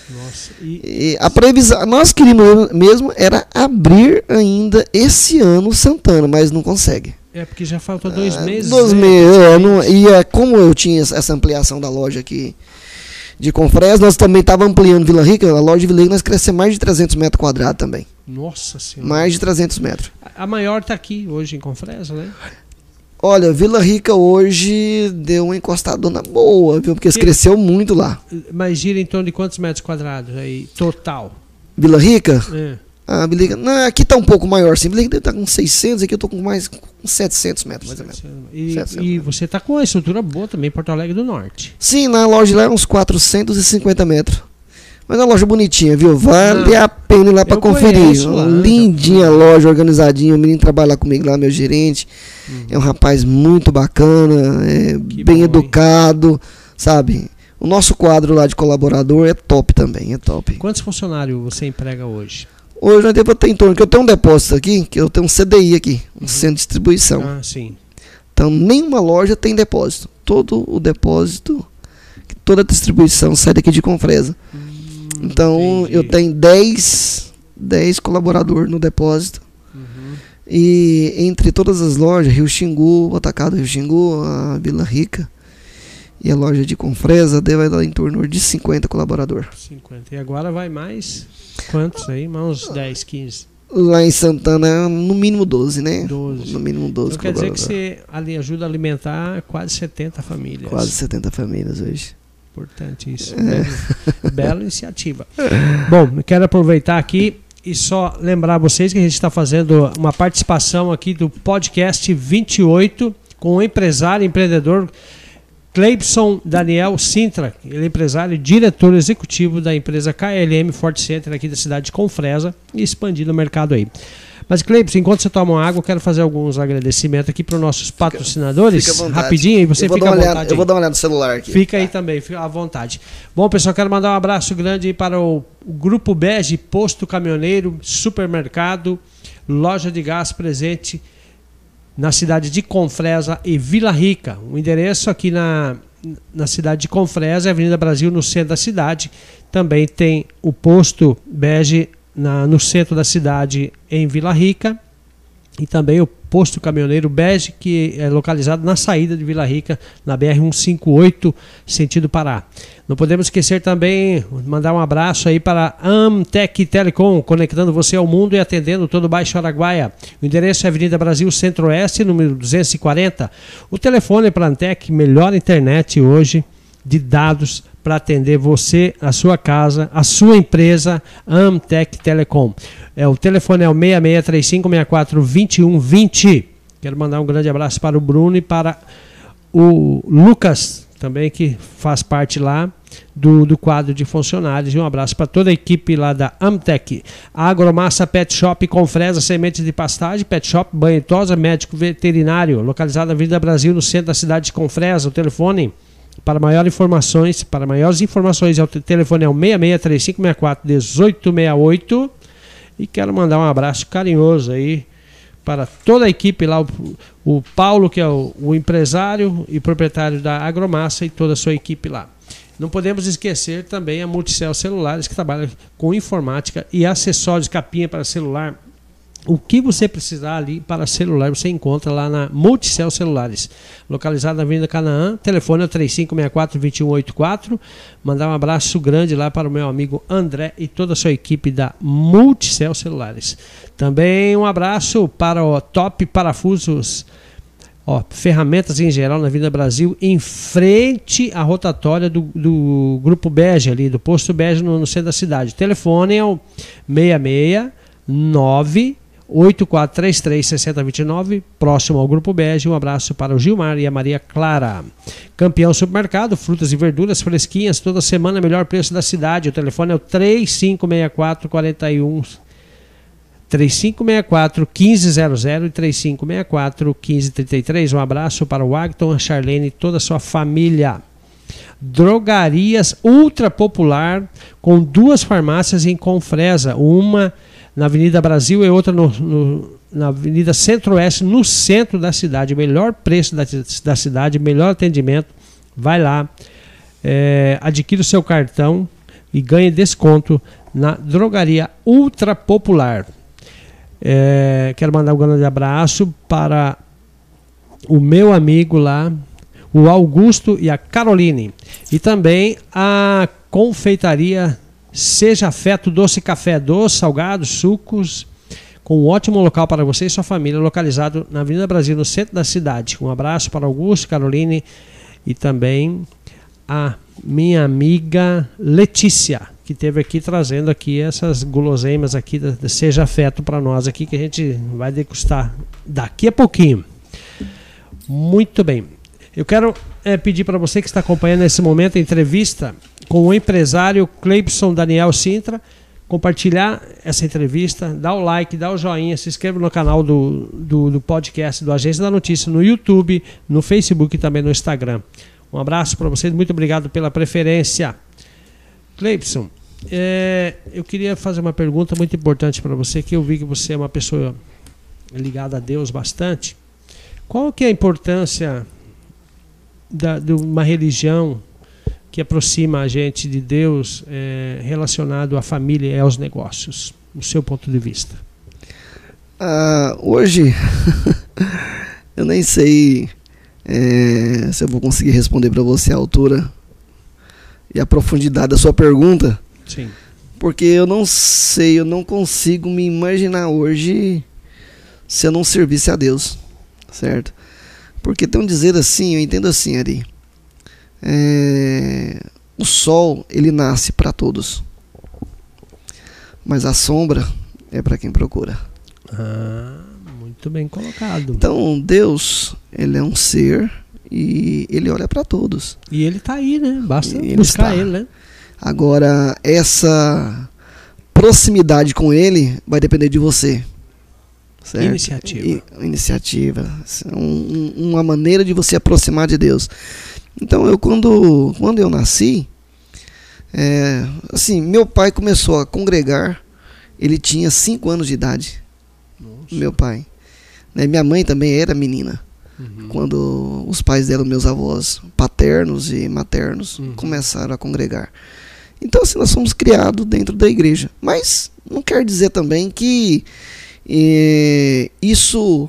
Speaker 1: Nossa. E,
Speaker 2: E a previsão, nós queríamos mesmo era abrir ainda esse ano Santana, mas não consegue.
Speaker 1: é porque já falta dois
Speaker 2: Ah,
Speaker 1: meses.
Speaker 2: Dois
Speaker 1: né?
Speaker 2: meses. é, não- e é, como eu tinha essa ampliação da loja aqui de Confresa, nós também estávamos ampliando Vila Rica, a loja de Vila Rica nós crescemos mais de 300 metros quadrados também.
Speaker 1: Nossa senhora.
Speaker 2: Mais de 300 metros.
Speaker 1: A maior está aqui hoje em Confresa, né?
Speaker 2: Olha, Vila Rica hoje deu uma encostadona boa, viu? Porque
Speaker 1: Que-
Speaker 2: cresceu muito lá.
Speaker 1: Mas gira em torno de quantos metros quadrados aí? Total.
Speaker 2: Vila Rica?
Speaker 1: É.
Speaker 2: Ah, Vila Rica. Não, aqui tá um pouco maior, sim. Vila Rica estar com 600, aqui eu tô com mais com 700 metros, mais ou menos.
Speaker 1: E,
Speaker 2: 700
Speaker 1: e você está com uma estrutura boa também Porto Alegre do Norte.
Speaker 2: Sim, na loja lá é uns 450 metros. Mas é uma loja bonitinha, viu? Vale
Speaker 1: Ah,
Speaker 2: a pena ir lá pra
Speaker 1: eu
Speaker 2: conferir.
Speaker 1: conheço lá, já
Speaker 2: Lindinha loja, organizadinha. O menino trabalha lá comigo lá, meu gerente. É um rapaz muito bacana, é bem
Speaker 1: bom, hein?
Speaker 2: educado, sabe? O nosso quadro lá de colaborador é top também, é top.
Speaker 1: Quantos funcionários você emprega hoje?
Speaker 2: Hoje nós ter em torno, que eu tenho um depósito aqui, que eu tenho um CDI aqui, um centro de distribuição.
Speaker 1: Ah, sim.
Speaker 2: Então nenhuma loja tem depósito. Todo o depósito toda a distribuição sai daqui de Confresa.
Speaker 1: Hum,
Speaker 2: Então
Speaker 1: entendi.
Speaker 2: eu tenho 10, 10 colaboradores no depósito.
Speaker 1: Uhum.
Speaker 2: E entre todas as lojas, Rio Xingu, o Atacado Rio Xingu, a Vila Rica e a loja de Confresa, deve dar em torno de 50 colaboradores.
Speaker 1: 50. E agora vai mais quantos aí? Mais uns 10, 15,
Speaker 2: Lá em Santana, no mínimo 12, né?
Speaker 1: 12.
Speaker 2: No mínimo 12
Speaker 1: Então quer dizer que você ali ajuda a alimentar quase 70 famílias.
Speaker 2: Quase 70 famílias hoje.
Speaker 1: Importante isso. Bela, [LAUGHS] bela iniciativa. Bom, quero aproveitar aqui e só lembrar vocês que a gente está fazendo uma participação aqui do podcast 28 com o empresário empreendedor Cleibson Daniel Sintra. Ele é empresário e diretor executivo da empresa KLM Ford Center aqui da cidade de Confresa e expandindo o mercado aí. Mas, Cleibson, enquanto você toma uma água, eu quero fazer alguns agradecimentos aqui para os nossos patrocinadores.
Speaker 2: Fica vontade.
Speaker 1: Rapidinho, e você fica à vontade.
Speaker 2: olhada, Eu vou dar uma olhada no celular aqui.
Speaker 1: Fica aí também, fica à vontade. Bom, pessoal, quero mandar um abraço grande aí para o, Grupo Bege, Posto Caminhoneiro, Supermercado, Loja de Gás presente na cidade de Confresa e Vila Rica. O endereço aqui na, na cidade de Confresa, Avenida Brasil, no centro da cidade. Também tem o Posto Bege na, no centro da cidade, em Vila Rica. E também o posto caminhoneiro Bege, que é localizado na saída de Vila Rica, na BR-158, sentido Pará. Não podemos esquecer também, mandar um abraço aí para Amtec Telecom, conectando você ao mundo e atendendo todo o Baixo Araguaia. O endereço é Avenida Brasil Centro-Oeste, número 240. O telefone para a Amtec, melhor internet hoje de dados para atender você, a sua casa, a sua empresa, Amtec Telecom. É, o telefone é o 6635642120. Quero mandar um grande abraço para o Bruno e para o Lucas, também que faz parte lá do, do quadro de funcionários. E um abraço para toda a equipe lá da Amtec. Agromassa Pet Shop com fresa, sementes de pastagem, Pet Shop, banho médico veterinário, localizado na Avenida Brasil, no centro da cidade de Confresa. O telefone para maiores informações, para maiores informações, é o te- telefone é o 663564 1868. E quero mandar um abraço carinhoso aí para toda a equipe lá, o, o Paulo, que é o, o empresário e proprietário da Agromassa, e toda a sua equipe lá. Não podemos esquecer também a Multicel Celulares, que trabalha com informática e acessórios, capinha para celular. O que você precisar ali para celular, você encontra lá na Multicel Celulares, localizada na Avenida Canaã. Telefone é o 3564-2184. Mandar um abraço grande lá para o meu amigo André e toda a sua equipe da Multicel Celulares. Também um abraço para o Top Parafusos Ó, ferramentas em geral na Vida Brasil, em frente à rotatória do, do Grupo Bege ali, do posto Bege no, no centro da cidade. Telefone é o 669 8433 6029, próximo ao Grupo Bege. Um abraço para o Gilmar e a Maria Clara. Campeão Supermercado, frutas e verduras fresquinhas, toda semana, melhor preço da cidade. O telefone é o 3564 41 3564 1500 e 3564 1533. Um abraço para o Agton, a Charlene e toda a sua família. Drogarias Ultra Popular, com duas farmácias em Confresa, uma na Avenida Brasil e outra no, no- na Avenida Centro-Oeste, no centro da cidade. Melhor preço da, da cidade, melhor atendimento. Vai lá, é, adquira o seu cartão e ganhe desconto na Drogaria Ultra Popular. É, quero mandar um grande abraço para o meu amigo lá, o Augusto e a Caroline. E também a confeitaria Seja Afeto Doce Café Doce, salgados, sucos, com um ótimo local para você e sua família, localizado na Avenida Brasil, no centro da cidade. Um abraço para Augusto, Caroline e também a minha amiga Letícia, que esteve aqui trazendo aqui essas guloseimas aqui Seja Afeto para nós aqui, que a gente vai degustar daqui a pouquinho. Muito bem. Eu quero eh, pedir para você que está acompanhando nesse momento a entrevista com o empresário Cleibson Daniel Sintra, compartilhar essa entrevista, dar o like, dar o joinha, se inscreva no canal do, do, do podcast do Agência da Notícia no YouTube, no Facebook e também no Instagram. Um abraço para vocês, muito obrigado pela preferência. Cleibson, eh, eu queria fazer uma pergunta muito importante para você, que eu vi que você é uma pessoa ligada a Deus bastante. Qual que é a importância da- de uma religião que aproxima a gente de Deus é, relacionado à família e aos negócios, no seu ponto de vista?
Speaker 2: Ah, hoje, [LAUGHS] eu nem sei é, se eu vou conseguir responder para você a altura e a profundidade da sua pergunta.
Speaker 1: Sim.
Speaker 2: Porque eu não sei, eu não consigo me imaginar hoje se eu não servisse a Deus, certo? Porque tem um dizer assim, eu entendo assim, Ari. É, o sol, ele nasce para todos. Mas a sombra é para quem procura.
Speaker 1: Ah, muito bem colocado.
Speaker 2: Então, Deus, ele é um ser e ele olha para todos.
Speaker 1: E ele está aí, né? Basta
Speaker 2: Ele
Speaker 1: buscar
Speaker 2: está.
Speaker 1: ele, né?
Speaker 2: Agora, essa proximidade com ele vai depender de você. Certo?
Speaker 1: Iniciativa.
Speaker 2: E- iniciativa. Um- um- uma maneira de você aproximar de Deus. Então, eu quando, quando eu nasci, é, assim, meu pai começou a congregar, ele tinha 5 anos de idade,
Speaker 1: Nossa.
Speaker 2: meu pai. Né, Minha mãe também era menina
Speaker 1: Uhum.
Speaker 2: quando os pais dela, meus avós paternos e maternos,
Speaker 1: Uhum.
Speaker 2: começaram a congregar. Então, assim, nós fomos criados dentro da igreja. Mas não quer dizer também que eh, isso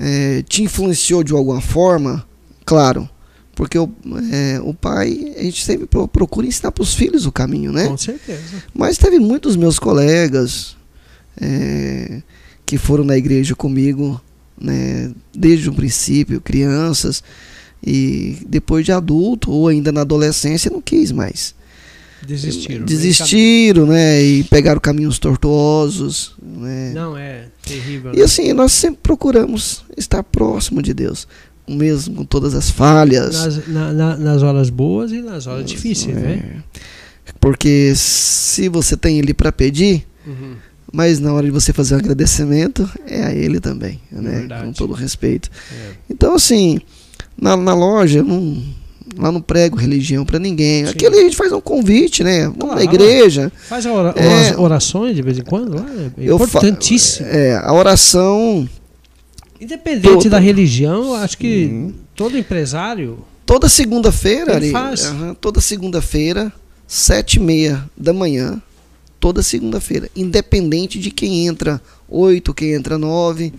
Speaker 2: eh, te influenciou de alguma forma, claro. Porque o, eh, o pai, a gente sempre pro- procura ensinar para os filhos o caminho, né?
Speaker 1: Com certeza.
Speaker 2: Mas teve muitos meus colegas é, que foram na igreja comigo, né, desde o princípio, crianças, e depois de adulto ou ainda na adolescência não quis mais.
Speaker 1: Desistiram.
Speaker 2: Desistiram, né, e pegaram caminhos tortuosos, né.
Speaker 1: Não, é terrível.
Speaker 2: E
Speaker 1: né?
Speaker 2: assim, nós sempre procuramos estar próximo de Deus, mesmo com todas as falhas.
Speaker 1: Nas, na- na- nas horas boas e nas horas difíceis, né?
Speaker 2: É. Porque se você tem ele para pedir,
Speaker 1: Uhum.
Speaker 2: Mas na hora de você fazer um agradecimento, é a ele também, né?
Speaker 1: verdade.
Speaker 2: Com todo respeito.
Speaker 1: É.
Speaker 2: Então, assim, na, na loja, eu não, lá não prego religião pra ninguém.
Speaker 1: Sim.
Speaker 2: Aqui a gente faz um convite, né? Vamos
Speaker 1: Claro.
Speaker 2: na igreja.
Speaker 1: Faz a ora-
Speaker 2: É.
Speaker 1: orações de vez em quando lá. É importantíssimo.
Speaker 2: É, a oração,
Speaker 1: Independente da religião, eu acho que
Speaker 2: Uhum.
Speaker 1: todo empresário.
Speaker 2: toda segunda-feira, Ari,
Speaker 1: faz.
Speaker 2: aham, toda segunda-feira, sete e meia da manhã, toda segunda-feira. Independente de quem entra oito, quem entra nove,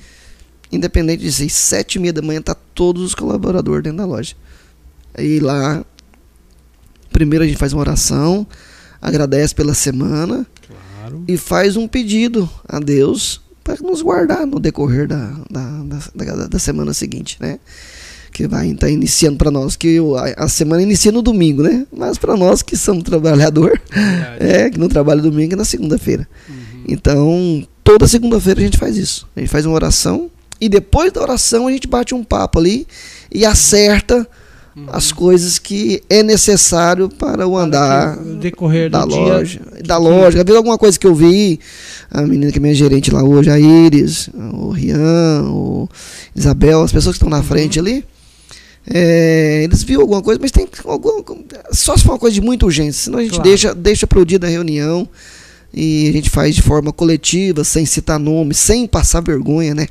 Speaker 2: independente de ser sete e meia da manhã, tá todos os colaboradores dentro da loja. Aí lá, primeiro a gente faz uma oração, agradece pela semana
Speaker 1: Claro.
Speaker 2: e faz um pedido a Deus para nos guardar no decorrer da, da, da, da- semana seguinte, né? Que vai estar iniciando para nós, que a semana inicia no domingo, né? Mas para nós que somos trabalhador, [LAUGHS] é, que não trabalha domingo é na segunda-feira.
Speaker 1: Uhum.
Speaker 2: Então, toda segunda-feira a gente faz isso. A gente faz uma oração e depois da oração a gente bate um papo ali e acerta
Speaker 1: Uhum.
Speaker 2: as coisas que é necessário para o andar
Speaker 1: decorrer
Speaker 2: da
Speaker 1: do dia.
Speaker 2: loja. Da loja. Às vezes alguma coisa que eu vi, a menina que é minha gerente lá hoje, a Iris, o Rian, o Isabel, as pessoas que estão na
Speaker 1: Uhum.
Speaker 2: frente ali, é, eles viram alguma coisa, mas tem alguma, só se for uma coisa de muita urgência, senão a gente
Speaker 1: Claro.
Speaker 2: deixa, deixa para o dia da reunião e a gente faz de forma coletiva, sem citar nome, sem passar vergonha, né?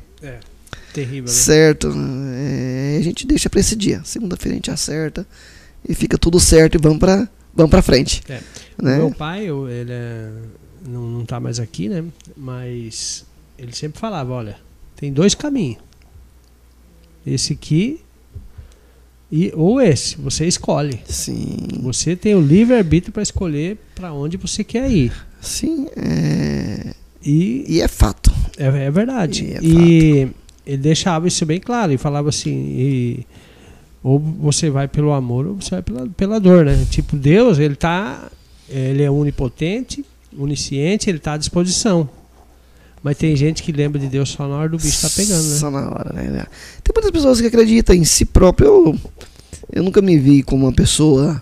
Speaker 1: Terrível, né?
Speaker 2: Certo. É, a gente deixa para esse dia. Segunda-feira a gente acerta e fica tudo certo e vamos para vamos para frente.
Speaker 1: É.
Speaker 2: Né?
Speaker 1: Meu pai, ele é- não, não tá mais aqui, né? Mas ele sempre falava, olha, tem dois caminhos. Esse aqui e ou esse, você escolhe.
Speaker 2: Sim.
Speaker 1: Você tem o livre arbítrio para escolher para onde você quer ir.
Speaker 2: Sim, é...
Speaker 1: E
Speaker 2: e é fato.
Speaker 1: é, é verdade.
Speaker 2: E é
Speaker 1: E ele deixava isso bem claro e falava assim, e- ou você vai pelo amor ou você vai pela, pela dor, né? Tipo, Deus, ele tá ele é onipotente, onisciente, ele tá à disposição. Mas tem gente que lembra de Deus só na hora do bicho tá pegando, né?
Speaker 2: Só na hora, né? Tem muitas pessoas que acreditam em si próprio. Eu, eu nunca me vi como uma pessoa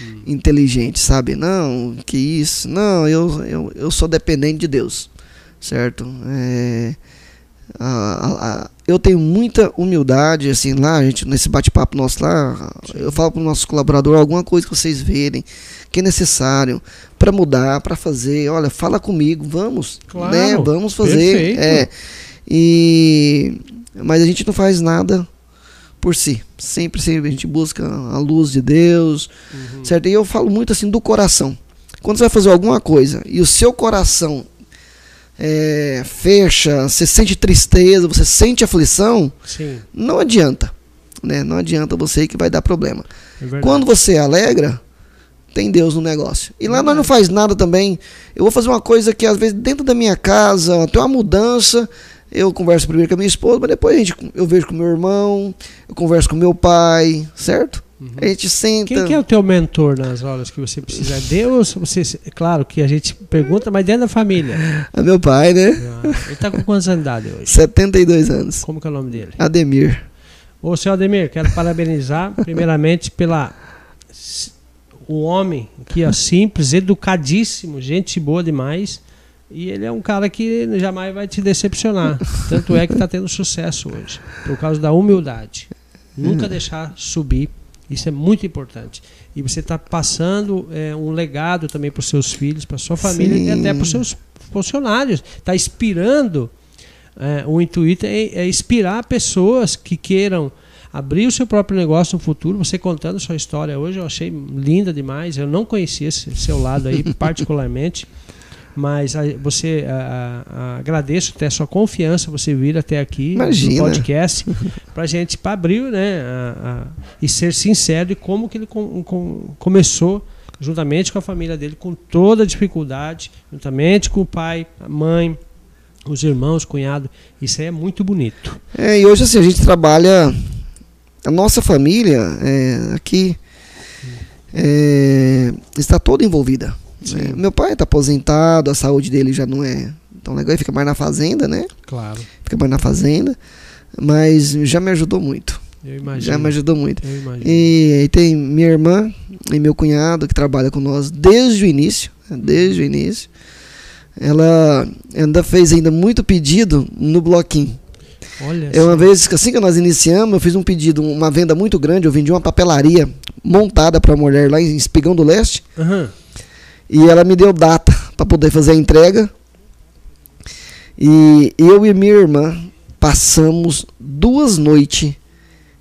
Speaker 1: Hum.
Speaker 2: inteligente, sabe? Não, que isso. Não, eu, eu, eu sou dependente de Deus, certo? É, eu tenho muita humildade, assim, lá, gente, nesse bate-papo nosso lá, eu falo para o nosso colaborador alguma coisa que vocês verem que é necessário para mudar, para fazer. Olha, fala comigo, vamos,
Speaker 1: Claro,
Speaker 2: né? Vamos fazer.
Speaker 1: perfeito.
Speaker 2: É, e mas a gente não faz nada por si. Sempre, sempre a gente busca a luz de Deus,
Speaker 1: Uhum.
Speaker 2: certo? E eu falo muito assim do coração. Quando você vai fazer alguma coisa e o seu coração é, fecha, você sente tristeza, você sente aflição,
Speaker 1: Sim,
Speaker 2: não adianta. Né? Não adianta você ir que vai dar problema.
Speaker 1: é.
Speaker 2: Quando você alegra, tem Deus no negócio. E lá nós não faz nada também. Eu vou fazer uma coisa que às vezes dentro da minha casa tem uma mudança. Eu converso primeiro com a minha esposa, mas depois a gente, eu vejo com meu irmão, eu converso com meu pai, certo? A gente senta.
Speaker 1: Quem que é o teu mentor nas horas que você precisa? [LAUGHS] Deus? Você, claro que a gente pergunta, mas dentro da família.
Speaker 2: É meu pai, né?
Speaker 1: Ah, Ele tá com quantos anos de idade hoje?
Speaker 2: 72 anos.
Speaker 1: Como que é o nome dele?
Speaker 2: Ademir.
Speaker 1: Ô, seu Ademir, quero parabenizar primeiramente pela o homem que é simples, educadíssimo, gente boa demais. E ele é um cara que jamais vai te decepcionar. Tanto é que está tendo sucesso hoje, por causa da humildade. Nunca deixar subir. Isso é muito importante. E você está passando é, um legado também para os seus filhos, para sua família e
Speaker 2: Sim.
Speaker 1: até para os seus funcionários. Está inspirando. é, o intuito é, é inspirar pessoas que queiram abrir o seu próprio negócio no futuro. Você contando sua história hoje, eu achei linda demais. Eu não conhecia esse seu lado aí [LAUGHS] particularmente. Mas a- você a- a- agradeço até a sua confiança, você vir até aqui
Speaker 2: Imagina.
Speaker 1: no podcast [LAUGHS] pra gente para abrir, né, a- a- e ser sincero de como que ele com- com- começou juntamente com a família dele com toda a dificuldade, juntamente com o pai, a mãe, os irmãos, cunhado. Isso aí é muito bonito.
Speaker 2: É, e hoje assim, a gente trabalha. A nossa família é, aqui é, está toda envolvida. Né? Meu pai está aposentado, a saúde dele já não é tão legal, ele fica mais na fazenda, né?
Speaker 1: Claro.
Speaker 2: Fica mais na fazenda. Mas já me ajudou muito.
Speaker 1: Eu imagino.
Speaker 2: Já me ajudou muito. E aí tem minha irmã e meu cunhado que trabalha com nós desde o início, né, desde o início. Ela ainda fez ainda muito pedido no bloquinho.
Speaker 1: Olha
Speaker 2: É uma
Speaker 1: só.
Speaker 2: vez que assim que nós iniciamos, eu fiz um pedido, uma venda muito grande, eu vendi uma papelaria montada para mulher lá em Espigão do Leste,
Speaker 1: Aham.
Speaker 2: e ela me deu data para poder fazer a entrega. E eu e minha irmã passamos duas noites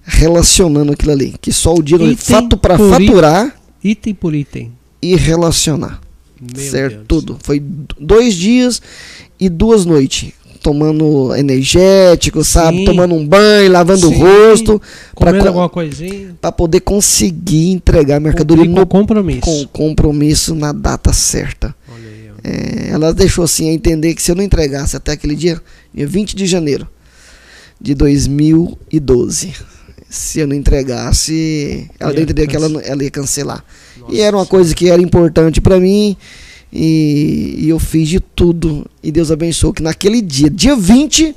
Speaker 2: relacionando aquilo ali, que só o dia
Speaker 1: Item
Speaker 2: fato para faturar
Speaker 1: Item por item.
Speaker 2: e relacionar,
Speaker 1: Meu
Speaker 2: certo?
Speaker 1: Deus.
Speaker 2: Tudo. Foi dois dias e duas noites. Tomando energético, sabe?
Speaker 1: Sim.
Speaker 2: Tomando um banho, lavando
Speaker 1: Sim.
Speaker 2: o rosto, para
Speaker 1: alguma coisinha.
Speaker 2: poder conseguir entregar a mercadoria no
Speaker 1: compromisso.
Speaker 2: com compromisso na data certa.
Speaker 1: Aí.
Speaker 2: É, ela deixou assim a entender que se eu não entregasse até aquele dia, dia 20 de janeiro de 2012, se eu não entregasse, ela
Speaker 1: Ia
Speaker 2: deu entender que ela, ela ia cancelar.
Speaker 1: Nossa
Speaker 2: E era uma coisa que era importante para mim. E, e eu fiz de tudo. E Deus abençoou que naquele dia, dia 20,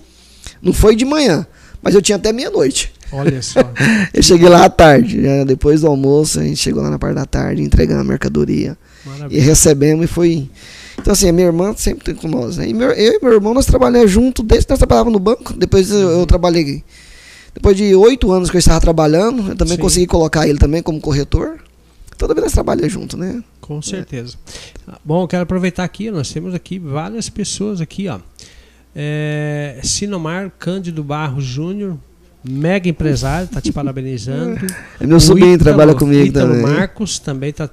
Speaker 2: não foi de manhã, mas eu tinha até meia-noite.
Speaker 1: Olha só. [LAUGHS]
Speaker 2: Eu cheguei lá à tarde, depois do almoço, a gente chegou lá na parte da tarde, entregando a mercadoria. E
Speaker 1: Maravilha.
Speaker 2: recebemos e foi. Então, assim, a minha irmã sempre tem com nós, né? E meu- eu e meu irmão, nós trabalhamos junto, desde que nós trabalhávamos no banco. Depois eu, eu trabalhei. Depois de oito anos que eu estava trabalhando, eu também
Speaker 1: Sim.
Speaker 2: consegui colocar ele também como corretor. Toda vez nós trabalhamos junto, né?
Speaker 1: Com certeza. Bom, eu quero aproveitar aqui, nós temos aqui várias pessoas aqui, ó. É, Sinomar Cândido Barros Júnior, mega empresário, tá te parabenizando. [LAUGHS]
Speaker 2: É meu sobrinho trabalha comigo
Speaker 1: Ítalo
Speaker 2: também.
Speaker 1: Marcos também tá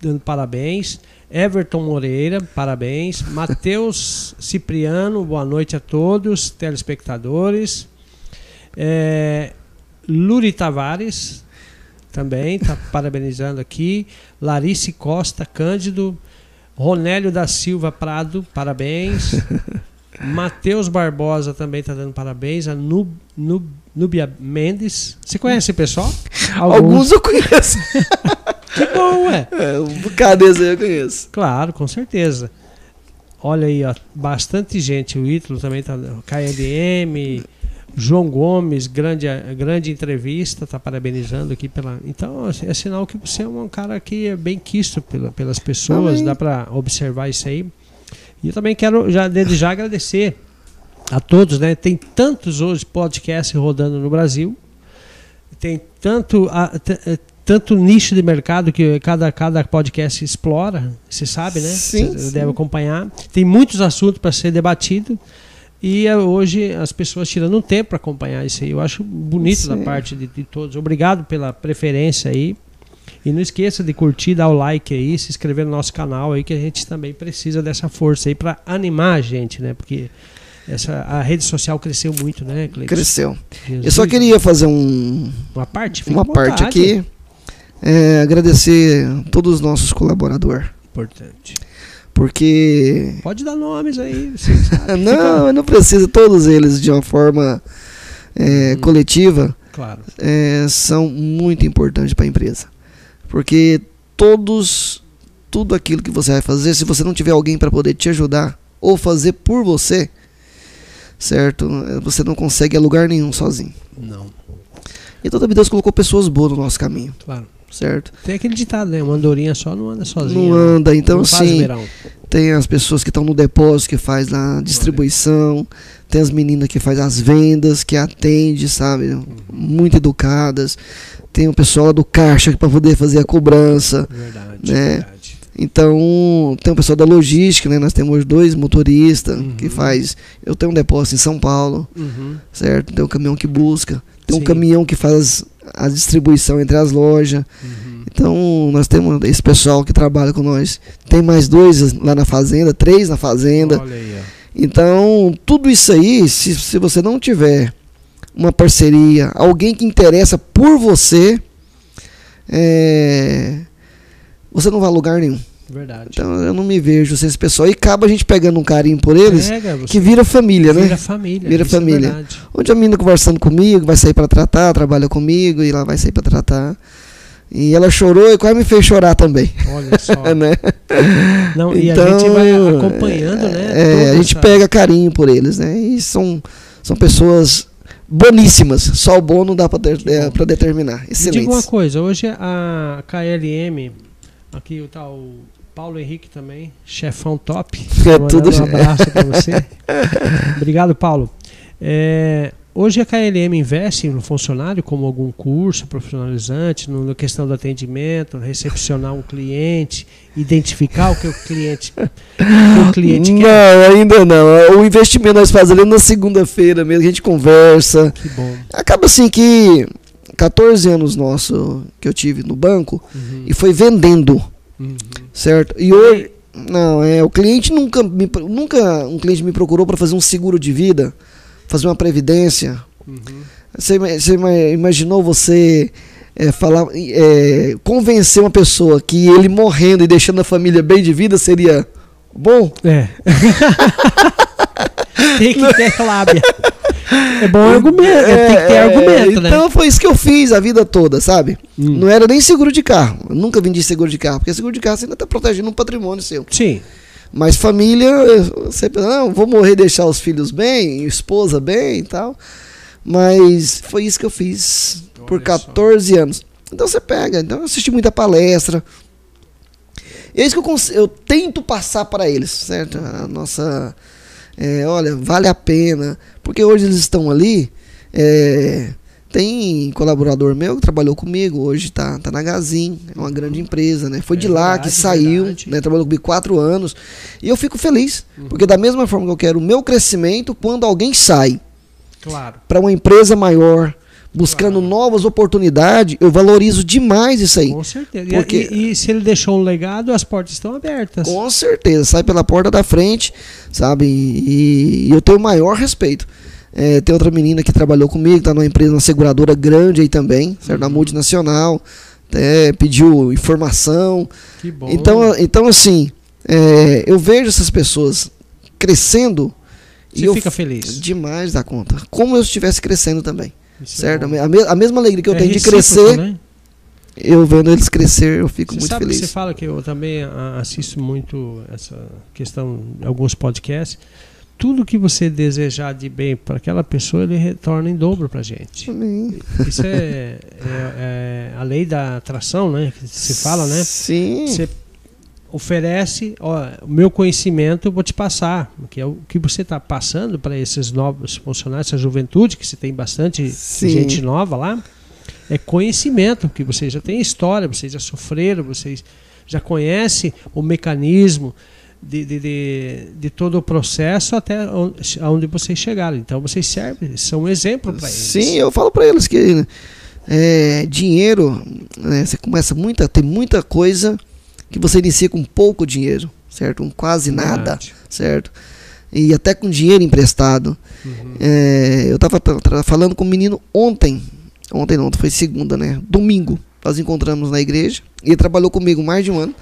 Speaker 1: dando parabéns. Everton Moreira, parabéns. Matheus Cipriano, boa noite a todos, telespectadores. É, Luri Tavares também está parabenizando aqui. Larice Costa Cândido. Ronélio da Silva Prado, parabéns. [LAUGHS] Matheus Barbosa também está dando parabéns. A Nub, Nub, Núbia Mendes. Você conhece pessoal? [LAUGHS]
Speaker 2: Alguns eu conheço. [LAUGHS]
Speaker 1: Que bom, ué.
Speaker 2: É, um bocado desse eu conheço.
Speaker 1: Claro, com certeza. Olha aí, ó, bastante gente. O Ítalo também tá. KLM, João Gomes, grande, grande entrevista, tá parabenizando aqui pela. Então, é sinal que você é um cara que é bem quisto pela, pelas pessoas,
Speaker 2: Amém.
Speaker 1: dá para observar isso aí. E eu também quero, já, desde já, agradecer a todos, né? Tem tantos hoje podcasts rodando no Brasil, tem tanto, a- eh, tanto nicho de mercado que cada, cada podcast explora, você sabe, né?
Speaker 2: Sim,
Speaker 1: Você
Speaker 2: sim.
Speaker 1: deve acompanhar. Tem muitos assuntos para ser debatido. E eh, hoje as pessoas tirando um tempo para acompanhar isso aí. Eu acho bonito
Speaker 2: Sim.
Speaker 1: da parte de, de todos. Obrigado pela preferência aí. E não esqueça de curtir, dar o like aí, se inscrever no nosso canal aí, que a gente também precisa dessa força aí para animar a gente, né? Porque essa, a rede social cresceu muito, né, Cleiton?
Speaker 2: Cresceu.
Speaker 1: Jesus.
Speaker 2: Eu só queria fazer um,
Speaker 1: Uma parte? Fica
Speaker 2: uma parte aqui. É, agradecer a todos os nossos colaboradores.
Speaker 1: Importante.
Speaker 2: Porque.
Speaker 1: Pode dar nomes aí. [LAUGHS]
Speaker 2: Não, não precisa. Todos eles, de uma forma é,
Speaker 1: Hum.
Speaker 2: coletiva,
Speaker 1: Claro.
Speaker 2: é, são muito importantes para a empresa. Porque todos, tudo aquilo que você vai fazer, se você não tiver alguém para poder te ajudar ou fazer por você, certo? Você não consegue a lugar nenhum sozinho.
Speaker 1: Não,
Speaker 2: E toda Deus colocou pessoas boas no nosso caminho,
Speaker 1: claro.
Speaker 2: certo?
Speaker 1: Tem aquele ditado, né? Uma andorinha só não anda sozinha.
Speaker 2: Não anda, então
Speaker 1: Não
Speaker 2: sim.
Speaker 1: verão.
Speaker 2: Tem as pessoas que estão no depósito, que faz a distribuição. Tem as meninas que faz as vendas, que atende, sabe? Muito educadas. Tem o pessoal lá do caixa para poder fazer a cobrança.
Speaker 1: Verdade,
Speaker 2: Né?
Speaker 1: verdade.
Speaker 2: Então, tem o pessoal da logística, né? Nós temos dois motoristas
Speaker 1: Uhum.
Speaker 2: que faz. Eu tenho um depósito em São Paulo,
Speaker 1: Uhum.
Speaker 2: certo? Tem um caminhão que busca. Tem um
Speaker 1: Sim.
Speaker 2: caminhão que faz a distribuição entre as lojas.
Speaker 1: Uhum.
Speaker 2: Então, nós temos esse pessoal que trabalha com nós. Tem mais dois lá na fazenda, três na fazenda.
Speaker 1: Olha aí, ó.
Speaker 2: Então, tudo isso aí, se, se você não tiver uma parceria, alguém que interessa por você, é, você não vai a lugar nenhum.
Speaker 1: Verdade.
Speaker 2: Então, eu não me vejo sem esse pessoal. E acaba a gente pegando um carinho por eles,
Speaker 1: Pega,
Speaker 2: que vira família, né?
Speaker 1: vira família.
Speaker 2: Vira
Speaker 1: é
Speaker 2: família.
Speaker 1: verdade.
Speaker 2: Onde a menina conversando comigo, vai sair para tratar, trabalha comigo, e lá vai sair para tratar. E ela chorou e quase me fez chorar também,
Speaker 1: Olha só. [LAUGHS]
Speaker 2: né?
Speaker 1: Não, e a
Speaker 2: Então,
Speaker 1: gente vai acompanhando, né?
Speaker 2: É,
Speaker 1: toda
Speaker 2: a gente
Speaker 1: essa-
Speaker 2: pega carinho por eles, né? E são, são pessoas boníssimas. Só o bom não dá para
Speaker 1: bom.
Speaker 2: determinar.
Speaker 1: Me diga uma coisa, hoje a KLM, aqui o tal Paulo Henrique também, chefão top. [LAUGHS]
Speaker 2: É tudo
Speaker 1: um [LAUGHS] abraço para você. Obrigado, Paulo. É, hoje a KLM investe no funcionário como algum curso profissionalizante, na questão do atendimento, recepcionar um cliente, identificar o que o cliente, o o cliente
Speaker 2: não,
Speaker 1: quer.
Speaker 2: ainda não. O investimento nós fazemos na segunda-feira mesmo, a gente conversa.
Speaker 1: Que bom.
Speaker 2: Acaba assim que 14 anos nosso que eu tive no banco
Speaker 1: Uhum,
Speaker 2: e foi vendendo,
Speaker 1: uhum.
Speaker 2: certo? E hoje não, é, o cliente nunca me, nunca um cliente me procurou para fazer um seguro de vida, fazer uma previdência.
Speaker 1: Uhum.
Speaker 2: Você, você ima- imaginou você é, falar, é, convencer uma pessoa que ele morrendo e deixando a família bem de vida seria bom?
Speaker 1: É. [LAUGHS] tem que ter lábia. É bom argumento, é, tem que ter
Speaker 2: É,
Speaker 1: argumento, né?
Speaker 2: Então foi isso que eu fiz a vida toda, sabe?
Speaker 1: Hum.
Speaker 2: Não era nem seguro de carro. Eu nunca vendi seguro de carro, porque seguro de carro você ainda está protegendo um patrimônio seu.
Speaker 1: Sim.
Speaker 2: Mas família, você pensa, não, vou morrer deixar os filhos bem, esposa bem e tal. Mas foi isso que eu fiz por
Speaker 1: Olha só.
Speaker 2: 14 anos. Então você pega, então eu assisti muita palestra. E é isso que eu, eu tento passar para eles, certo? A nossa. É, olha, vale a pena. Porque hoje eles estão ali. é, tem colaborador meu que trabalhou comigo, hoje tá, tá na Gazin, é uma grande empresa, né? Foi
Speaker 1: É
Speaker 2: de lá
Speaker 1: verdade,
Speaker 2: que saiu,
Speaker 1: verdade.
Speaker 2: né? Trabalhou comigo quatro anos. E eu fico feliz,
Speaker 1: Uhum.
Speaker 2: porque da mesma forma que eu quero o meu crescimento, quando alguém sai
Speaker 1: Claro.
Speaker 2: para uma empresa maior, buscando
Speaker 1: Claro.
Speaker 2: novas oportunidades, eu valorizo demais isso aí.
Speaker 1: Com certeza. E-
Speaker 2: Porque-
Speaker 1: E, e se ele deixou um legado, as portas estão abertas.
Speaker 2: Com certeza, sai pela porta da frente, sabe? E, e eu tenho o maior respeito. É, tem outra menina que trabalhou comigo, tá numa empresa, uma seguradora grande aí também, certo? Na
Speaker 1: Uhum.
Speaker 2: multinacional, até pediu informação.
Speaker 1: Que bom.
Speaker 2: Então, então assim, é, eu vejo essas pessoas crescendo e
Speaker 1: você
Speaker 2: eu
Speaker 1: fica feliz.
Speaker 2: demais da conta. Como eu estivesse crescendo também,
Speaker 1: Isso é
Speaker 2: certo?
Speaker 1: bom.
Speaker 2: A, me- a mesma alegria que eu
Speaker 1: É
Speaker 2: tenho de crescer,
Speaker 1: né?
Speaker 2: eu vendo eles crescer, eu fico
Speaker 1: Você
Speaker 2: muito
Speaker 1: sabe que
Speaker 2: feliz.
Speaker 1: você fala que eu também assisto muito essa questão, alguns podcasts. Tudo que você desejar de bem para aquela pessoa, ele retorna em dobro para gente.
Speaker 2: Amém.
Speaker 1: Isso é, é- é a lei da atração, né? Que se fala, né?
Speaker 2: Sim.
Speaker 1: Você oferece, ó, o meu conhecimento eu vou te passar, que é o que você está passando para esses novos funcionários, essa juventude, que você tem bastante
Speaker 2: Sim.
Speaker 1: gente nova lá, é conhecimento, que vocês já têm história, vocês já sofreram, vocês já conhecem o mecanismo de, de, de, de todo o processo até onde, onde vocês chegaram. Então vocês servem, são um exemplo para eles.
Speaker 2: Sim, eu falo para eles que é, dinheiro, né, você começa muita, tem muita coisa que você inicia com pouco dinheiro, certo? Com quase nada,
Speaker 1: Verdade.
Speaker 2: certo? E até com dinheiro emprestado.
Speaker 1: Uhum.
Speaker 2: É, eu estava falando com um menino ontem, ontem não, foi segunda, né? Domingo, nós encontramos na igreja. E ele trabalhou comigo mais de um ano.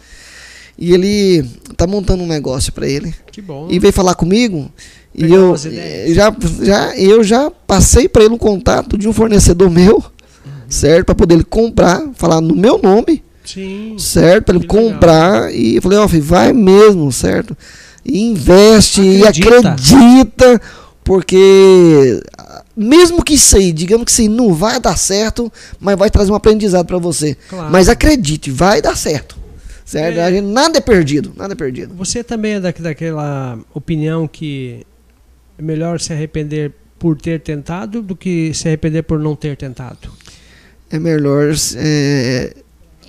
Speaker 2: E ele tá montando um negócio para ele.
Speaker 1: Que bom.
Speaker 2: E veio falar comigo. E
Speaker 1: Pegar
Speaker 2: eu
Speaker 1: ideias.
Speaker 2: eh, já, já, eu já passei para ele um contato de um fornecedor meu,
Speaker 1: Uhum.
Speaker 2: certo? Para poder ele comprar, falar no meu nome,
Speaker 1: Sim.
Speaker 2: certo? Para ele
Speaker 1: Que legal.
Speaker 2: comprar. E eu falei, ó, filho, vai mesmo, certo? E investe e
Speaker 1: Acredita.
Speaker 2: acredita, porque mesmo que isso aí, digamos que isso aí não vai dar certo, mas vai trazer um aprendizado para você.
Speaker 1: Claro.
Speaker 2: Mas acredite, vai dar certo. Certo?
Speaker 1: É.
Speaker 2: Nada é perdido, nada é perdido.
Speaker 1: Você também é da, daquela opinião que é melhor se arrepender por ter tentado do que se arrepender por não ter tentado?
Speaker 2: É melhor é,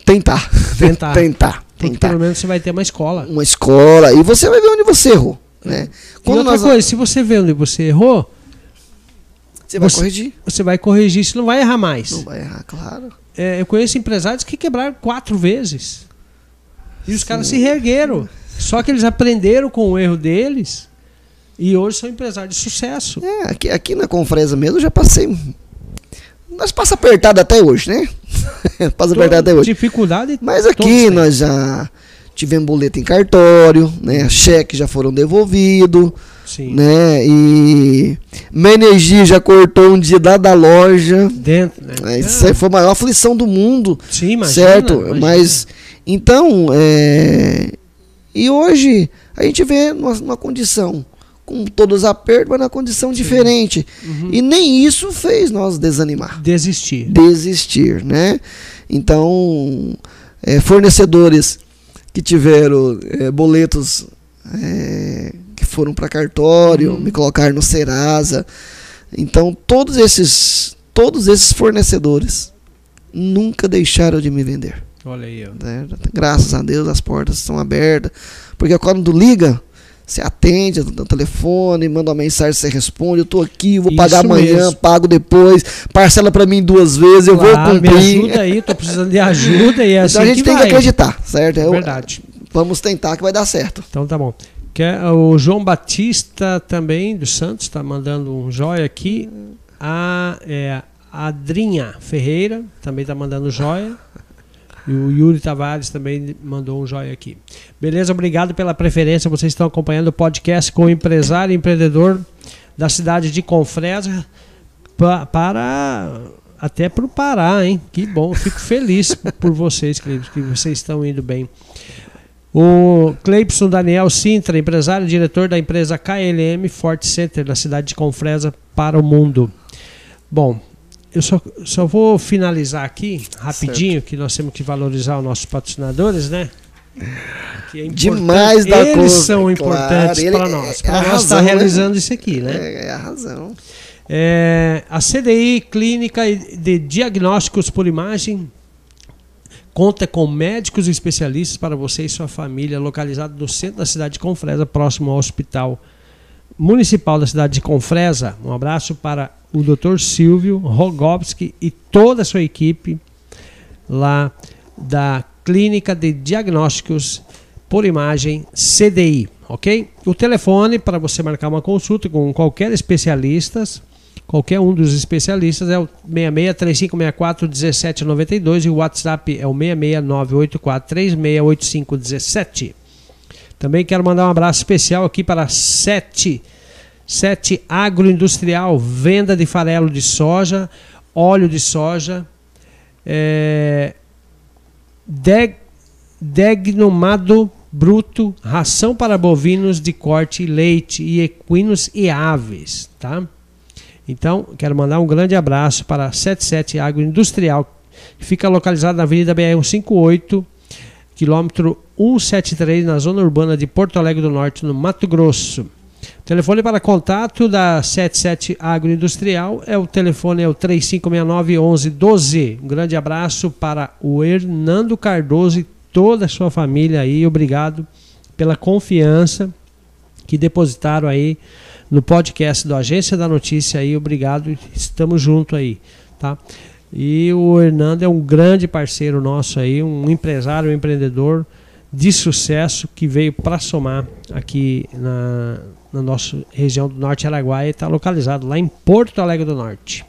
Speaker 2: tentar.
Speaker 1: Tentar. [LAUGHS]
Speaker 2: tentar.
Speaker 1: Porque
Speaker 2: tentar.
Speaker 1: pelo menos você vai ter uma escola.
Speaker 2: Uma escola e você vai ver onde você errou. Né?
Speaker 1: E
Speaker 2: Quando
Speaker 1: outra
Speaker 2: nós,
Speaker 1: coisa, se você vê onde você errou,
Speaker 2: você vai
Speaker 1: você-
Speaker 2: corrigir.
Speaker 1: você vai corrigir, você não vai errar mais.
Speaker 2: Não vai errar, claro.
Speaker 1: É, eu conheço empresários que quebraram quatro vezes. E os caras se reergueram. Só que eles aprenderam com o erro deles e hoje são empresários de sucesso.
Speaker 2: É, aqui, aqui na Confresa mesmo eu já passei. Nós passa apertado até hoje, né? [LAUGHS] passa apertado até hoje.
Speaker 1: Dificuldade.
Speaker 2: Mas aqui nós já tivemos boleto em cartório, né? Cheques já foram devolvidos,
Speaker 1: Sim.
Speaker 2: né? E energia já cortou um dia da, da loja.
Speaker 1: Dentro, né?
Speaker 2: É, Isso aí foi a maior aflição do mundo.
Speaker 1: Sim, imagina,
Speaker 2: certo?
Speaker 1: imagina.
Speaker 2: Mas então, é, e hoje a gente vê numa, numa condição com todos os apertos, mas numa condição diferente.
Speaker 1: Uhum.
Speaker 2: E nem isso fez nós desanimar,
Speaker 1: Desistir.
Speaker 2: desistir, né? Então, é, fornecedores que tiveram é, boletos é, que foram para cartório,
Speaker 1: Uhum.
Speaker 2: me colocaram no Serasa. Então, todos esses, todos esses fornecedores nunca deixaram de me vender.
Speaker 1: Olha aí, ó.
Speaker 2: né? Graças a Deus as portas estão abertas. Porque quando liga, você atende o telefone, manda uma mensagem, você responde, eu tô aqui, vou
Speaker 1: Isso
Speaker 2: pagar amanhã,
Speaker 1: mesmo.
Speaker 2: pago depois, parcela pra mim duas vezes, eu
Speaker 1: Claro,
Speaker 2: vou
Speaker 1: Me
Speaker 2: cumprir.
Speaker 1: ajuda aí, tô precisando de ajuda e é assim [LAUGHS]
Speaker 2: então a gente
Speaker 1: que
Speaker 2: tem
Speaker 1: vai.
Speaker 2: que acreditar, certo?
Speaker 1: É verdade.
Speaker 2: Vamos tentar que vai dar certo.
Speaker 1: Então tá bom. Quer, o João Batista também, dos Santos, está mandando um joia aqui. A é, Adrinha Ferreira também está mandando joia. E o Yuri Tavares também mandou um joia aqui. Beleza, obrigado pela preferência. Vocês estão acompanhando o podcast com o empresário e empreendedor da cidade de Confresa pa- para até para o Pará, hein? Que bom, fico feliz por vocês, que, que vocês estão indo bem. O Cleibson Daniel Sintra, empresário e diretor da empresa KLM Fort Center, da cidade de Confresa, para o mundo. Bom, eu só, só vou finalizar aqui, rapidinho, que nós temos que valorizar os nossos patrocinadores, né? Que é.
Speaker 2: Demais da
Speaker 1: Eles
Speaker 2: coisa,
Speaker 1: são
Speaker 2: claro,
Speaker 1: importantes
Speaker 2: ele
Speaker 1: para
Speaker 2: é-
Speaker 1: nós.
Speaker 2: é
Speaker 1: Para
Speaker 2: a
Speaker 1: nós estar
Speaker 2: razão, né?
Speaker 1: realizando isso aqui, né?
Speaker 2: É, é a razão.
Speaker 1: É, a CDI Clínica de Diagnósticos por Imagem conta com médicos e especialistas para você e sua família, localizado no centro da cidade de Confresa, próximo ao Hospital Municipal da cidade de Confresa. Um abraço para o Dr. Silvio Rogowski e toda a sua equipe lá da Clínica de Diagnósticos por Imagem CDI, ok? O telefone para você marcar uma consulta com qualquer especialista, qualquer um dos especialistas é o 66 3564 1792 e o WhatsApp é o 66984 368517. Também quero mandar um abraço especial aqui para Sete, Sete Agroindustrial, venda de farelo de soja, óleo de soja, é, deg, degnomado bruto, ração para bovinos de corte, leite e equinos e aves, tá? Então, quero mandar um grande abraço para a 77 Agroindustrial, que fica localizada na Avenida BR-158, quilômetro 173, na zona urbana de Porto Alegre do Norte, no Mato Grosso. Telefone para contato da 77 Agroindustrial é o telefone é o 3569 1112. Um grande abraço para o Hernando Cardoso e toda a sua família aí. Obrigado pela confiança que depositaram aí no podcast do Agência da Notícia aí. Obrigado, estamos junto aí, tá? E o Hernando é um grande parceiro nosso aí, um empresário, um empreendedor de sucesso que veio para somar aqui na, na nossa região do Norte Araguaia está localizado lá em Porto Alegre do Norte.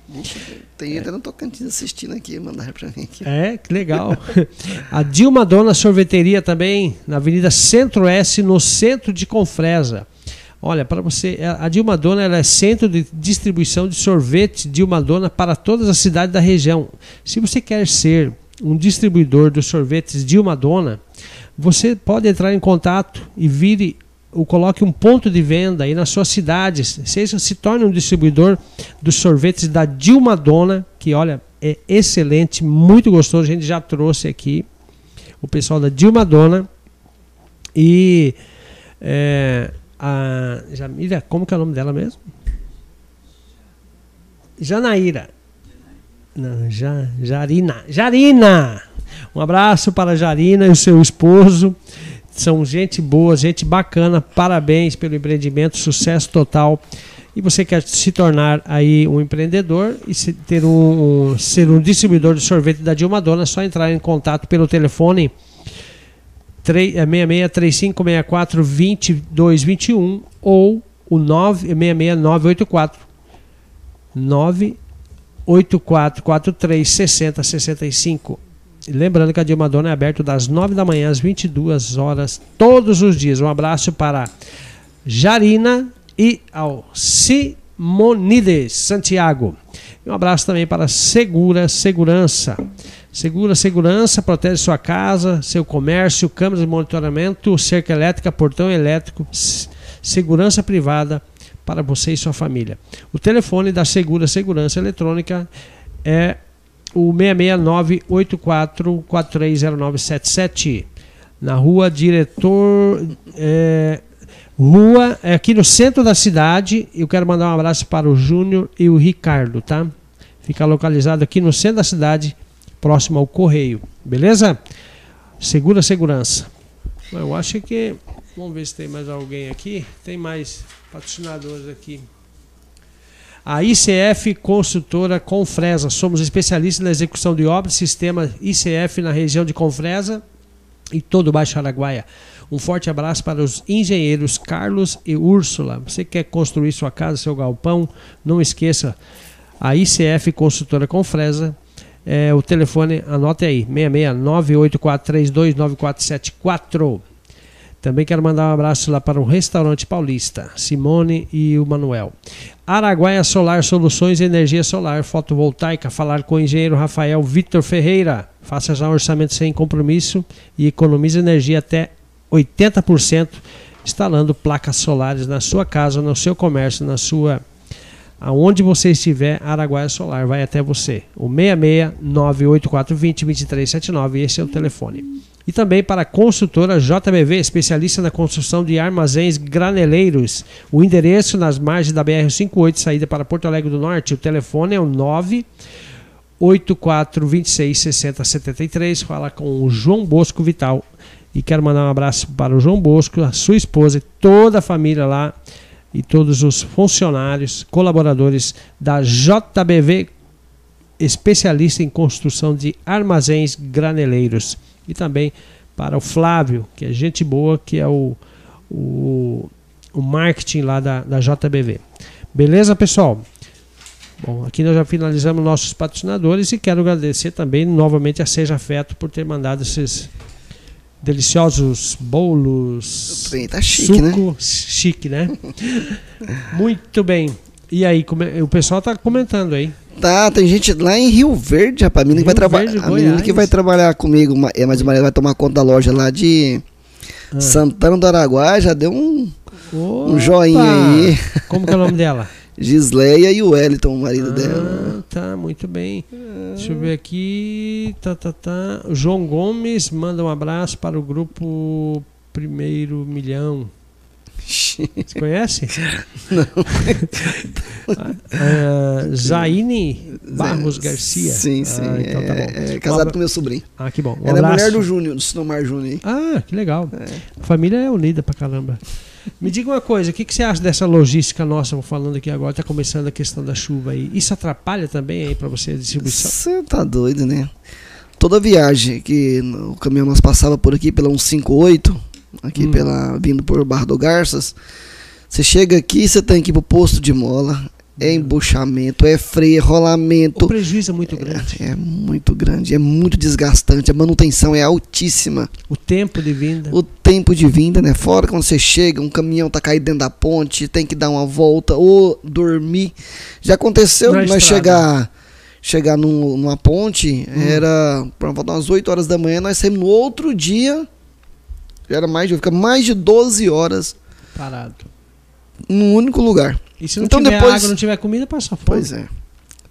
Speaker 2: Tem até no Tocantins assistindo aqui, mandar para mim aqui.
Speaker 1: É, que legal. A Dilma Dona Sorveteria também, na Avenida Centro-Oeste, no centro de Confresa. Olha, para você, é, a Dilma Dona ela é centro de distribuição de sorvete Dilma Dona para todas as cidades da região. Se você quer ser um distribuidor dos sorvetes Dilma Dona, você pode entrar em contato e vire ou coloque um ponto de venda aí na sua cidade. Seja, se torne um distribuidor dos sorvetes da Dilma Dona, que olha, é excelente, muito gostoso. A gente já trouxe aqui o pessoal da Dilma Dona. E é, a Jamila, como que é o nome dela mesmo? Janaíra. Não, ja, Jarina. Jarina! Um abraço para Jarina e o seu esposo. São gente boa, gente bacana. Parabéns pelo empreendimento, sucesso total. E você quer se tornar aí um empreendedor e se, ter um, ser um distribuidor de sorvete da Dilma Dona, é só entrar em contato pelo telefone 66 3564 2221 ou o 966 984 98443 6065. Lembrando que a Dilma Dona é aberto das 9 da manhã às 22 horas todos os dias. Um abraço para Jarina e ao Simonides Santiago. Um abraço também para Segura Segurança. Segura Segurança protege sua casa, seu comércio, câmeras de monitoramento, cerca elétrica, portão elétrico, segurança privada para você e sua família. O telefone da Segura Segurança Eletrônica é o 669-84430977. Na rua Diretor. É, rua, é aqui no centro da cidade. Eu quero mandar um abraço para o Júnior e o Ricardo, tá? Fica localizado aqui no centro da cidade, próximo ao Correio. Beleza? Segura segurança. Eu acho que. Vamos ver se tem mais alguém aqui. Tem mais patrocinadores aqui. A ICF Construtora Confresa. Somos especialistas na execução de obras, sistema ICF na região de Confresa e todo o Baixo Araguaia. Um forte abraço para os engenheiros Carlos e Úrsula. Você quer construir sua casa, seu galpão? Não esqueça a ICF Construtora Confresa. É, o telefone, anote aí, 66984329474. Também quero mandar um abraço lá para o Restaurante Paulista, Simone e o Manuel. Araguaia Solar Soluções Energia Solar Fotovoltaica. Falar com o engenheiro Rafael Vitor Ferreira. Faça já um orçamento sem compromisso e economize energia até 80% instalando placas solares na sua casa, no seu comércio, na sua aonde você estiver, Araguaia Solar vai até você. O 66 98420 2379, esse é o telefone e também para a construtora JBV, especialista na construção de armazéns graneleiros. O endereço nas margens da BR-58, saída para Porto Alegre do Norte. O telefone é o 98426 6073. Fala com o João Bosco Vital. E quero mandar um abraço para o João Bosco, a sua esposa e toda a família lá e todos os funcionários, colaboradores da JBV, especialista em construção de armazéns graneleiros e também para o Flávio, que é gente boa, que é o, o, o marketing lá da, da JBV. Beleza, pessoal? Bom, aqui nós já finalizamos nossos patrocinadores e quero agradecer também novamente a Seja Feto por ter mandado esses deliciosos bolos.
Speaker 2: O tá chique, né? suco,
Speaker 1: né? Chique, né? [LAUGHS] Muito bem. E aí, o pessoal tá comentando aí.
Speaker 2: Tá, tem gente lá em Rio Verde, rapaz. A menina, que vai, traba a menina que vai trabalhar comigo, é mais uma vai tomar conta da loja lá de ah. Santana do Araguaia, já deu um, um joinha aí.
Speaker 1: Como que é o nome dela? [LAUGHS]
Speaker 2: Gisleia e o Wellington, o marido ah, dela.
Speaker 1: Tá, muito bem. Ah. Deixa eu ver aqui. Tá, tá, tá. João Gomes manda um abraço para o grupo Primeiro Milhão. Você conhece? [LAUGHS] Não. [LAUGHS] Ah, Zaine Barros Garcia.
Speaker 2: Sim, sim.
Speaker 1: Ah, então tá
Speaker 2: é, é casado com meu sobrinho.
Speaker 1: Ah, que bom. Um
Speaker 2: Ela é
Speaker 1: abraço.
Speaker 2: mulher do Júnior, do Sinomar Júnior.
Speaker 1: Ah, que legal.
Speaker 2: É.
Speaker 1: A família é unida pra caramba. Me diga uma coisa, o que, que você acha dessa logística nossa, falando aqui agora, tá começando a questão da chuva aí. Isso atrapalha também aí pra você a distribuição?
Speaker 2: Você tá doido, né? Toda viagem que o caminhão nós passava por aqui pela 158, aqui
Speaker 1: Hum.
Speaker 2: pela vindo por Barra do Garças, você chega aqui, você tem que ir pro posto de mola, é embuchamento, é freio, é
Speaker 1: O
Speaker 2: rolamento.
Speaker 1: prejuízo é muito grande.
Speaker 2: É, é muito grande, é muito desgastante, a manutenção é altíssima.
Speaker 1: O tempo de vinda.
Speaker 2: O tempo de vinda, né? Fora quando você chega, um caminhão tá caído dentro da ponte, tem que dar uma volta ou dormir. Já aconteceu
Speaker 1: Na
Speaker 2: de nós
Speaker 1: estrada.
Speaker 2: chegar chegar num- numa ponte,
Speaker 1: Hum.
Speaker 2: era por volta umas 8 horas da manhã, nós saímos no outro dia. Era mais de, fica mais de 12 horas
Speaker 1: Parado.
Speaker 2: num único lugar.
Speaker 1: E se não
Speaker 2: Então
Speaker 1: tiver
Speaker 2: depois-
Speaker 1: água, não tiver comida, passa fome.
Speaker 2: Pois é.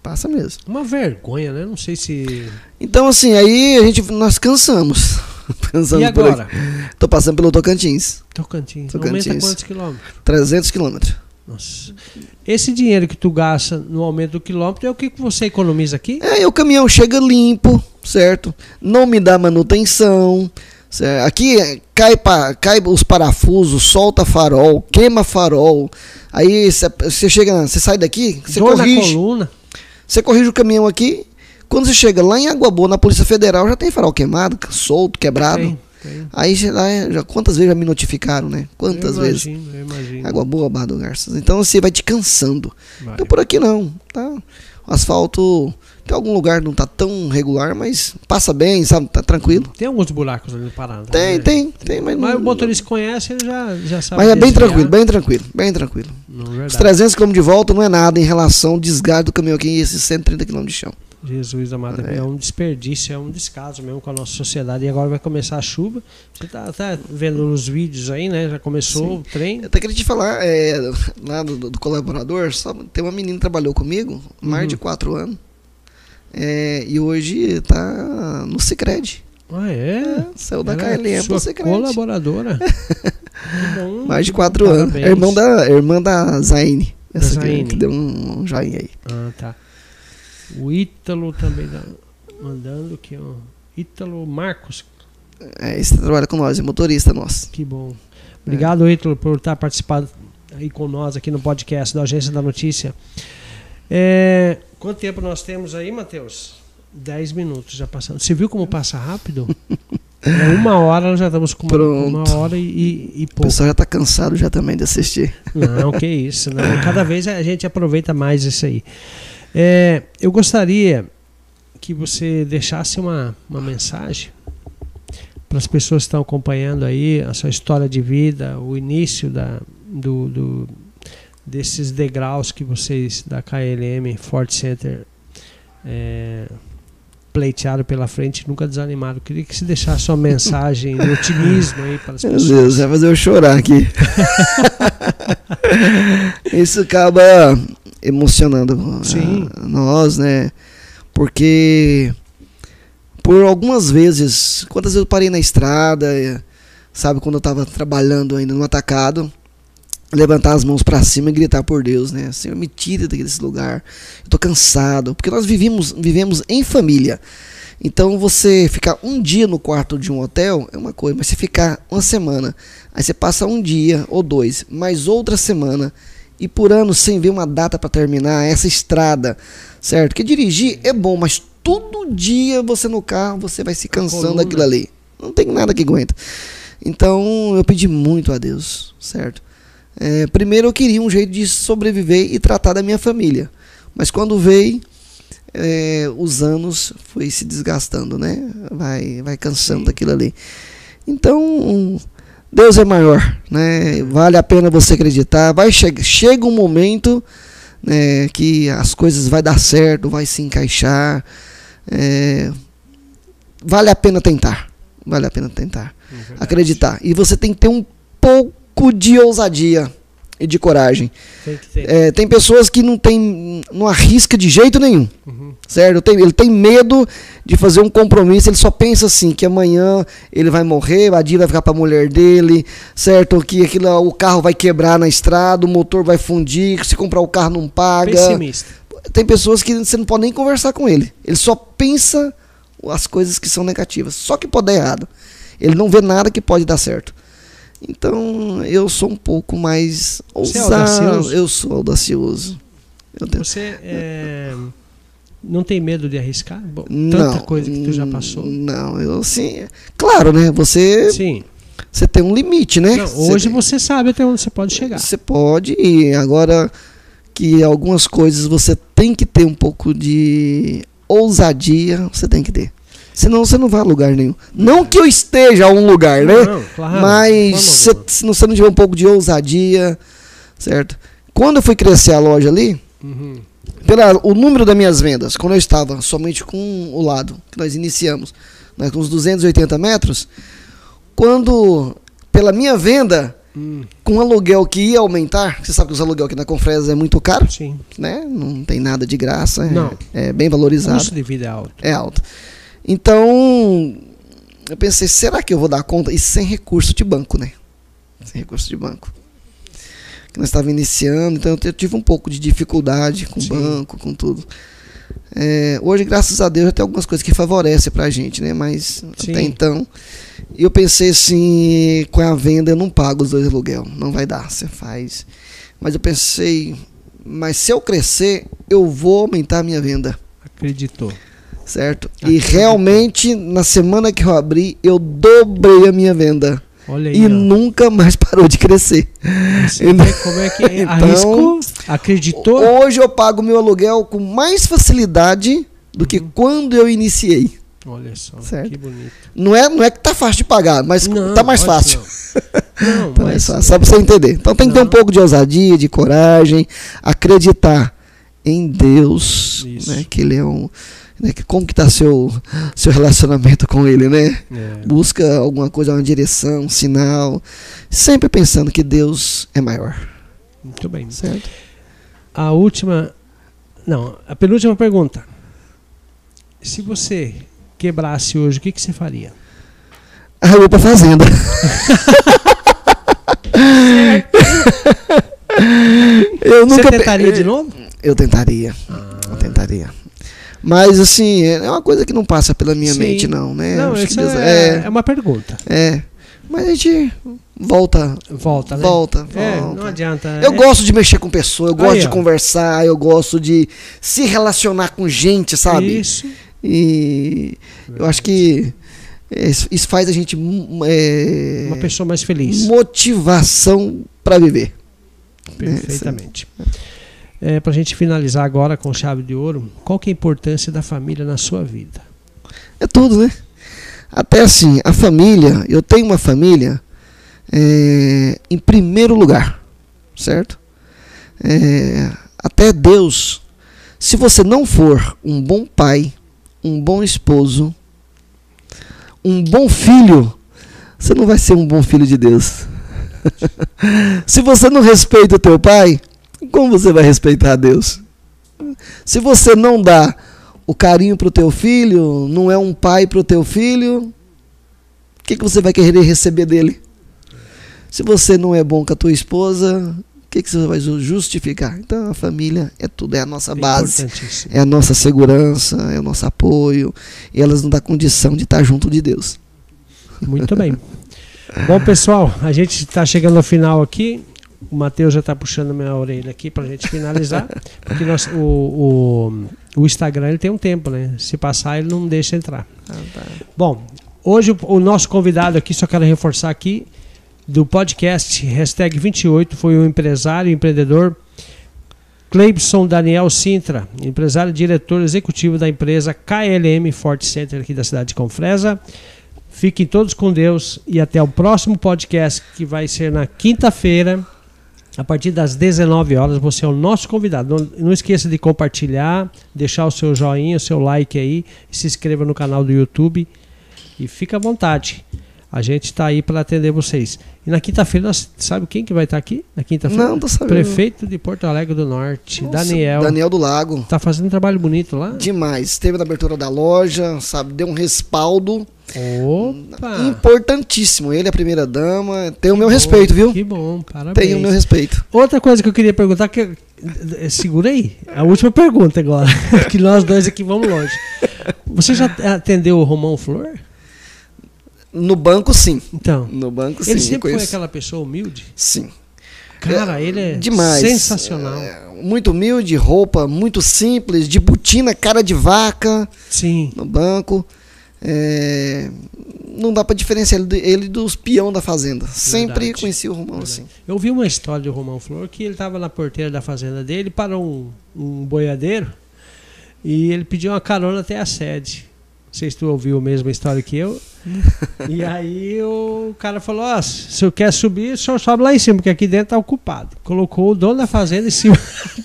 Speaker 2: Passa mesmo.
Speaker 1: Uma vergonha, né? Não sei se.
Speaker 2: Então assim, aí a gente nós cansamos. [LAUGHS] cansamos
Speaker 1: e
Speaker 2: por
Speaker 1: agora?
Speaker 2: aqui. Tô passando pelo Tocantins,
Speaker 1: Tocantins.
Speaker 2: Tocantins.
Speaker 1: Aumenta quantos quilômetros?
Speaker 2: 300 quilômetros.
Speaker 1: Nossa. Esse dinheiro que tu gasta no aumento do quilômetro é o que que você economiza aqui?
Speaker 2: É, e o caminhão chega limpo, certo? Não me dá manutenção. Certo? Aqui é, cai, cai os parafusos, solta farol, queima farol. Aí você chega, você sai daqui, você
Speaker 1: Dor
Speaker 2: corrige,
Speaker 1: coluna.
Speaker 2: você corrige o caminhão aqui. Quando você chega lá em Água Boa, na Polícia Federal, já tem farol queimado, solto, quebrado.
Speaker 1: Tem, tem.
Speaker 2: Aí já, já- quantas vezes já me notificaram, né? Quantas
Speaker 1: eu
Speaker 2: vezes?
Speaker 1: imagino, Eu imagino.
Speaker 2: Água Boa, Barra do Garças. Então você vai te cansando.
Speaker 1: Vai.
Speaker 2: Então por aqui não, tá? O asfalto tem algum lugar que não tá tão regular, mas passa bem, sabe? Tá tranquilo.
Speaker 1: Tem alguns buracos ali no Paraná.
Speaker 2: Tem,
Speaker 1: né?
Speaker 2: tem, tem, mas,
Speaker 1: Mas
Speaker 2: não-
Speaker 1: o motorista conhece, ele já, já sabe.
Speaker 2: Mas é bem
Speaker 1: desviar.
Speaker 2: tranquilo, bem tranquilo, bem tranquilo.
Speaker 1: Não,
Speaker 2: Os
Speaker 1: verdade.
Speaker 2: 300 km de volta não é nada em relação ao desgaste do caminhão aqui e esses 130 km de chão.
Speaker 1: Jesus amado, é.
Speaker 2: É.
Speaker 1: um desperdício, é um descaso mesmo com a nossa sociedade. E agora vai começar a chuva. Você tá, tá vendo nos vídeos aí, né? Já começou o trem.
Speaker 2: Eu até queria te falar, é, lá do, do colaborador, só, tem uma menina que trabalhou comigo, mais
Speaker 1: Uhum.
Speaker 2: de 4 anos. É, e hoje tá no Cicred.
Speaker 1: Ah, é?
Speaker 2: Saiu da
Speaker 1: Ela é
Speaker 2: KLM
Speaker 1: sua
Speaker 2: pro Cicred.
Speaker 1: colaboradora. [LAUGHS] Que bom.
Speaker 2: Mais de 4 anos.
Speaker 1: Parabéns.
Speaker 2: É irmão da, irmã da Zaine.
Speaker 1: Da
Speaker 2: Essa que,
Speaker 1: Zaine.
Speaker 2: que deu um, um joinha aí.
Speaker 1: Ah, tá. O Ítalo também tá mandando aqui, ó. Ítalo Marcos,
Speaker 2: É, esse trabalha com nós, é motorista nosso.
Speaker 1: que bom. Obrigado, Ítalo, por estar participando aí com nós aqui no podcast da Agência da Notícia. É, quanto tempo nós temos aí, Matheus? 10 minutos já passando. Você viu como passa rápido? [LAUGHS] É uma hora, nós já estamos com uma,
Speaker 2: Pronto.
Speaker 1: uma hora e, e, e
Speaker 2: O
Speaker 1: pouco.
Speaker 2: pessoal já tá cansado já também de assistir.
Speaker 1: Não, que isso. Não. [LAUGHS] Cada vez a gente aproveita mais isso aí. É, eu gostaria que você deixasse uma, uma mensagem para as pessoas que estão acompanhando aí a sua história de vida, o início da, do, do- desses degraus que vocês da KLM Ford Center é, pleitearam pela frente, nunca desanimaram. Queria que você deixasse uma mensagem de otimismo aí para as
Speaker 2: Meu
Speaker 1: pessoas.
Speaker 2: Deus, vai fazer eu chorar aqui. [LAUGHS] Isso acaba emocionando
Speaker 1: Sim.
Speaker 2: ah, nós, né? Porque por algumas vezes, quantas vezes eu parei na estrada, eh, sabe, quando eu tava trabalhando ainda no atacado, levantar as mãos para cima e gritar por Deus, né? Senhor, me tira desse lugar. Eu tô cansado, porque nós vivemos, vivemos em família. Então você ficar um dia no quarto de um hotel é uma coisa, mas você ficar uma semana, aí você passa um dia ou dois, mais outra semana e por ano sem ver uma data para terminar essa estrada, certo? Que dirigir é bom, mas todo dia você no carro você vai se cansando daquilo ali. Não tem nada que aguenta. Então eu pedi muito a Deus, certo? É, primeiro eu queria um jeito de sobreviver e tratar da minha família, mas quando veio é, os anos foi se desgastando, né? Vai, vai cansando
Speaker 1: Sim.
Speaker 2: daquilo ali. Então, Deus é maior, né? Vale a pena você acreditar. Vai che chega um momento né, que as coisas vai dar certo, vai se encaixar. é, vale a pena tentar. Vale a pena tentar.
Speaker 1: É.
Speaker 2: Acreditar. E você tem que ter um pouco de ousadia. e de coragem.
Speaker 1: Tem.
Speaker 2: É, tem pessoas que não tem, não arrisca de jeito nenhum,
Speaker 1: Uhum.
Speaker 2: certo? Tem- ele tem medo de fazer um compromisso, ele só pensa assim, que amanhã ele vai morrer, a dia vai ficar para a mulher dele, certo? Que aquilo, o carro vai quebrar na estrada, o motor vai fundir, se comprar o carro não paga.
Speaker 1: Pessimista.
Speaker 2: Tem pessoas que você não pode nem conversar com ele. Ele só pensa as coisas que são negativas, só que pode dar errado. Ele não vê nada que pode dar certo. Então, eu sou um pouco mais
Speaker 1: Você é
Speaker 2: ousado.
Speaker 1: audacioso?
Speaker 2: eu sou audacioso. Tenho-
Speaker 1: Você é, não tem medo de arriscar? Bom, tanta
Speaker 2: não,
Speaker 1: coisa que tu já passou.
Speaker 2: Não, eu assim, claro, né? Você
Speaker 1: Sim.
Speaker 2: você tem um limite, né?
Speaker 1: Não,
Speaker 2: Você
Speaker 1: hoje
Speaker 2: tem-
Speaker 1: você sabe até onde você pode chegar.
Speaker 2: Você pode, e agora que algumas coisas você tem que ter um pouco de ousadia, você tem que ter. Senão você não vai a lugar nenhum. Não que eu esteja a um lugar, né?
Speaker 1: Não, claro.
Speaker 2: Mas se, se você não tiver um pouco de ousadia, certo? Quando eu fui crescer a loja ali.
Speaker 1: Uhum.
Speaker 2: pela, o número das minhas vendas, quando eu estava somente com o lado, que nós iniciamos, né, com uns 280 metros, quando, pela minha venda,
Speaker 1: Hum,
Speaker 2: com o aluguel que ia aumentar, você sabe que os aluguel aqui na Confresa é muito caro,
Speaker 1: sim.
Speaker 2: né? Não tem nada de graça, é,
Speaker 1: Não.
Speaker 2: é bem
Speaker 1: O
Speaker 2: valorizado,
Speaker 1: custo de vida é alto.
Speaker 2: é alto. Então, eu pensei, será que eu vou dar conta? E sem recurso de banco, né? Sem recurso de banco. Que nós estávamos iniciando, então eu tive um pouco de dificuldade com o banco, com tudo. É, hoje, graças a Deus, já tem algumas coisas que favorecem pra gente, né? Mas
Speaker 1: Sim.
Speaker 2: até então, eu pensei assim, com a venda eu não pago os dois aluguel, não vai dar, você faz. Mas eu pensei, mas se eu crescer, eu vou aumentar a minha venda
Speaker 1: Acreditou.
Speaker 2: Certo?
Speaker 1: Ah,
Speaker 2: E
Speaker 1: que
Speaker 2: realmente, na semana que eu abri, eu dobrei a minha venda.
Speaker 1: Olha aí.
Speaker 2: E
Speaker 1: ó.
Speaker 2: nunca mais [LAUGHS] parou de crescer.
Speaker 1: Você vê como é que é?
Speaker 2: Então,
Speaker 1: arriscou, acreditou.
Speaker 2: Hoje eu pago meu aluguel com mais facilidade do que
Speaker 1: Uhum.
Speaker 2: quando eu iniciei.
Speaker 1: Olha só,
Speaker 2: Certo.
Speaker 1: que bonito.
Speaker 2: Não é, não é que tá fácil de pagar, mas
Speaker 1: Não,
Speaker 2: tá mais fácil.
Speaker 1: Não, Não, [LAUGHS]
Speaker 2: Tá mais
Speaker 1: mas
Speaker 2: fácil, só pra você entender. Então tem que ter um pouco de ousadia, de coragem, acreditar em Deus, né? Que ele é um. Né, que como que tá seu, seu relacionamento com ele, né?
Speaker 1: é,
Speaker 2: busca alguma coisa, uma direção, um sinal, sempre pensando que Deus é maior,
Speaker 1: muito bem.
Speaker 2: certo?
Speaker 1: A última. Não, a penúltima pergunta. Se você quebrasse hoje, o que, que você faria?
Speaker 2: Ah, eu vou pra fazenda. [LAUGHS] eu
Speaker 1: Você
Speaker 2: nunca pe-
Speaker 1: tentaria de novo?
Speaker 2: Eu tentaria, eu tentaria. Mas assim, é uma coisa que não passa pela minha
Speaker 1: Sim.
Speaker 2: mente não, né?
Speaker 1: Não, isso
Speaker 2: Deus-
Speaker 1: é, é uma pergunta.
Speaker 2: é. Mas a gente volta,
Speaker 1: Volta, né?
Speaker 2: volta,
Speaker 1: É,
Speaker 2: volta.
Speaker 1: não adianta.
Speaker 2: Eu
Speaker 1: é,
Speaker 2: gosto de mexer com pessoas, eu gosto
Speaker 1: Aí,
Speaker 2: de
Speaker 1: ó.
Speaker 2: conversar, eu gosto de se relacionar com gente, sabe?
Speaker 1: Isso.
Speaker 2: E eu acho que é, isso faz a gente hum, é,
Speaker 1: Uma pessoa mais feliz.
Speaker 2: motivação para viver.
Speaker 1: Perfeitamente. É, para a gente finalizar agora com chave de ouro, qual que é a importância da família na sua vida?
Speaker 2: É tudo, né? Até assim, a família, eu tenho uma família é, em primeiro lugar, certo? É, até Deus, se você não for um bom pai, um bom esposo, um bom filho, você não vai ser um bom filho de Deus. [LAUGHS] se você não respeita o teu pai, como você vai respeitar Deus? Se você não dá o carinho pro teu filho, não é um pai pro teu filho, o que, que você vai querer receber dele? Se você não é bom com a tua esposa, o que, que você vai ju- justificar? Então a família é tudo, é a nossa
Speaker 1: É
Speaker 2: base, é a nossa segurança, é o nosso apoio, e elas não dão condição de estar junto de Deus.
Speaker 1: Muito bem. Bom, pessoal, a gente está chegando ao final aqui. O Matheus já está puxando minha orelha aqui para a gente finalizar. [LAUGHS] Porque nós, o, o, o Instagram ele tem um tempo, né? Se passar, ele não deixa entrar. Bom, hoje o, o nosso convidado aqui, só quero reforçar aqui, do podcast hashtag 28, foi o empresário e empreendedor Cleibson Daniel Sintra, empresário e diretor executivo da empresa KLM Fort Center aqui da cidade de Confresa. Fiquem todos com Deus e até o próximo podcast que vai ser na quinta-feira, a partir das 19 horas. Você é o nosso convidado. Não, não esqueça de compartilhar, deixar o seu joinha, o seu like aí, se inscreva no canal do YouTube e fica à vontade. A gente está aí para atender vocês. E na quinta-feira, sabe quem que vai estar aqui? Na quinta-feira?
Speaker 2: Não, tô sabendo.
Speaker 1: Prefeito de Porto Alegre do Norte,
Speaker 2: Nossa,
Speaker 1: Daniel.
Speaker 2: Daniel do Lago.
Speaker 1: Tá fazendo um trabalho bonito lá?
Speaker 2: Demais. Esteve na abertura da loja, sabe? Deu um respaldo
Speaker 1: Opa!
Speaker 2: importantíssimo. Ele é a primeira dama. Tem o meu respeito, viu?
Speaker 1: Que bom, parabéns.
Speaker 2: Tem o meu respeito.
Speaker 1: Outra coisa que eu queria perguntar, que eh, segura aí, a última pergunta agora, [LAUGHS] que nós dois aqui vamos longe. Você já atendeu o Romão Flor?
Speaker 2: No banco, sim.
Speaker 1: Então,
Speaker 2: No banco, sim.
Speaker 1: ele sempre foi aquela pessoa humilde?
Speaker 2: Sim.
Speaker 1: Cara, ele é
Speaker 2: Demais.
Speaker 1: sensacional.
Speaker 2: É, muito humilde, roupa muito simples, de botina, cara de vaca
Speaker 1: Sim.
Speaker 2: no banco. É, não dá pra diferenciar ele, dos peão da fazenda. Sempre
Speaker 1: Verdade.
Speaker 2: conheci o Romão assim.
Speaker 1: Eu vi uma história do Romão Flor que ele estava na porteira da fazenda dele, parou um, um boiadeiro e ele pediu uma carona até a sede. Não sei se tu ouviu a mesma história que eu. [LAUGHS] e aí o cara falou: Ó, se o senhor quer subir, o senhor sobe lá em cima, porque aqui dentro tá ocupado. Colocou o dono da fazenda em cima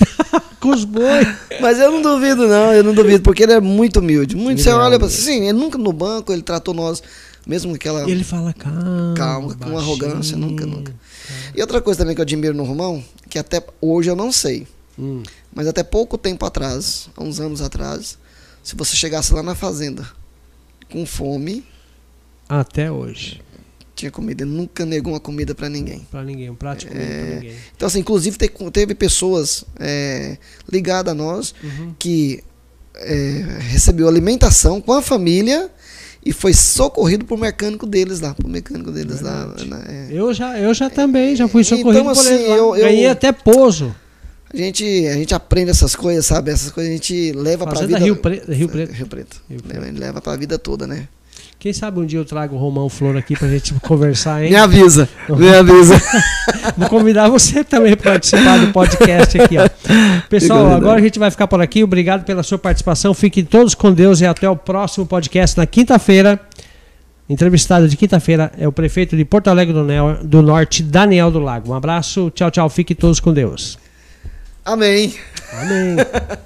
Speaker 1: [LAUGHS] com os bois.
Speaker 2: Mas eu não duvido, não, eu não duvido, porque ele é muito humilde. Muito, você olha pra
Speaker 1: humilde.
Speaker 2: sim, ele nunca no banco, ele tratou nós, mesmo com aquela.
Speaker 1: E ele fala: calma.
Speaker 2: Calma, com arrogância,
Speaker 1: baixinho."
Speaker 2: nunca, nunca. E outra coisa também que eu admiro no Romão, que até hoje eu não sei,
Speaker 1: Hum.
Speaker 2: mas até pouco tempo atrás, há uns anos atrás, se você chegasse lá na fazenda com fome,
Speaker 1: Até hoje.
Speaker 2: tinha comida. Ele nunca negou uma comida pra ninguém.
Speaker 1: Pra ninguém, um prato de comida
Speaker 2: É.
Speaker 1: pra ninguém.
Speaker 2: Então, assim, inclusive te- teve pessoas é, ligadas a nós
Speaker 1: Uhum.
Speaker 2: que é, recebeu alimentação com a família e foi socorrido pro mecânico deles lá, pro mecânico deles lá.
Speaker 1: Verdade.
Speaker 2: né, é.
Speaker 1: Eu já, eu já também, já fui
Speaker 2: Então,
Speaker 1: socorrido por
Speaker 2: assim,
Speaker 1: ele lá.
Speaker 2: eu- eu-
Speaker 1: Ganhei até pouso.
Speaker 2: A gente, a gente aprende essas coisas, sabe? Essas coisas a gente leva pra
Speaker 1: Fazenda
Speaker 2: vida.
Speaker 1: Rio, Pre- Rio Preto.
Speaker 2: Rio Preto.
Speaker 1: Rio
Speaker 2: Leva- leva pra vida toda, né?
Speaker 1: Quem sabe um dia eu trago o Romão Flor aqui pra gente [LAUGHS] conversar, hein?
Speaker 2: Me avisa, me [LAUGHS] avisa.
Speaker 1: Vou convidar você também para participar do podcast aqui, ó. Pessoal, agora a gente vai ficar por aqui. Obrigado pela sua participação. Fiquem todos com Deus e até o próximo podcast na quinta-feira. Entrevistado de quinta-feira é o prefeito de Porto Alegre do Norte, Daniel do Lago. Um abraço, tchau, tchau. Fiquem todos com Deus.
Speaker 2: Amém.
Speaker 1: Amém. [LAUGHS]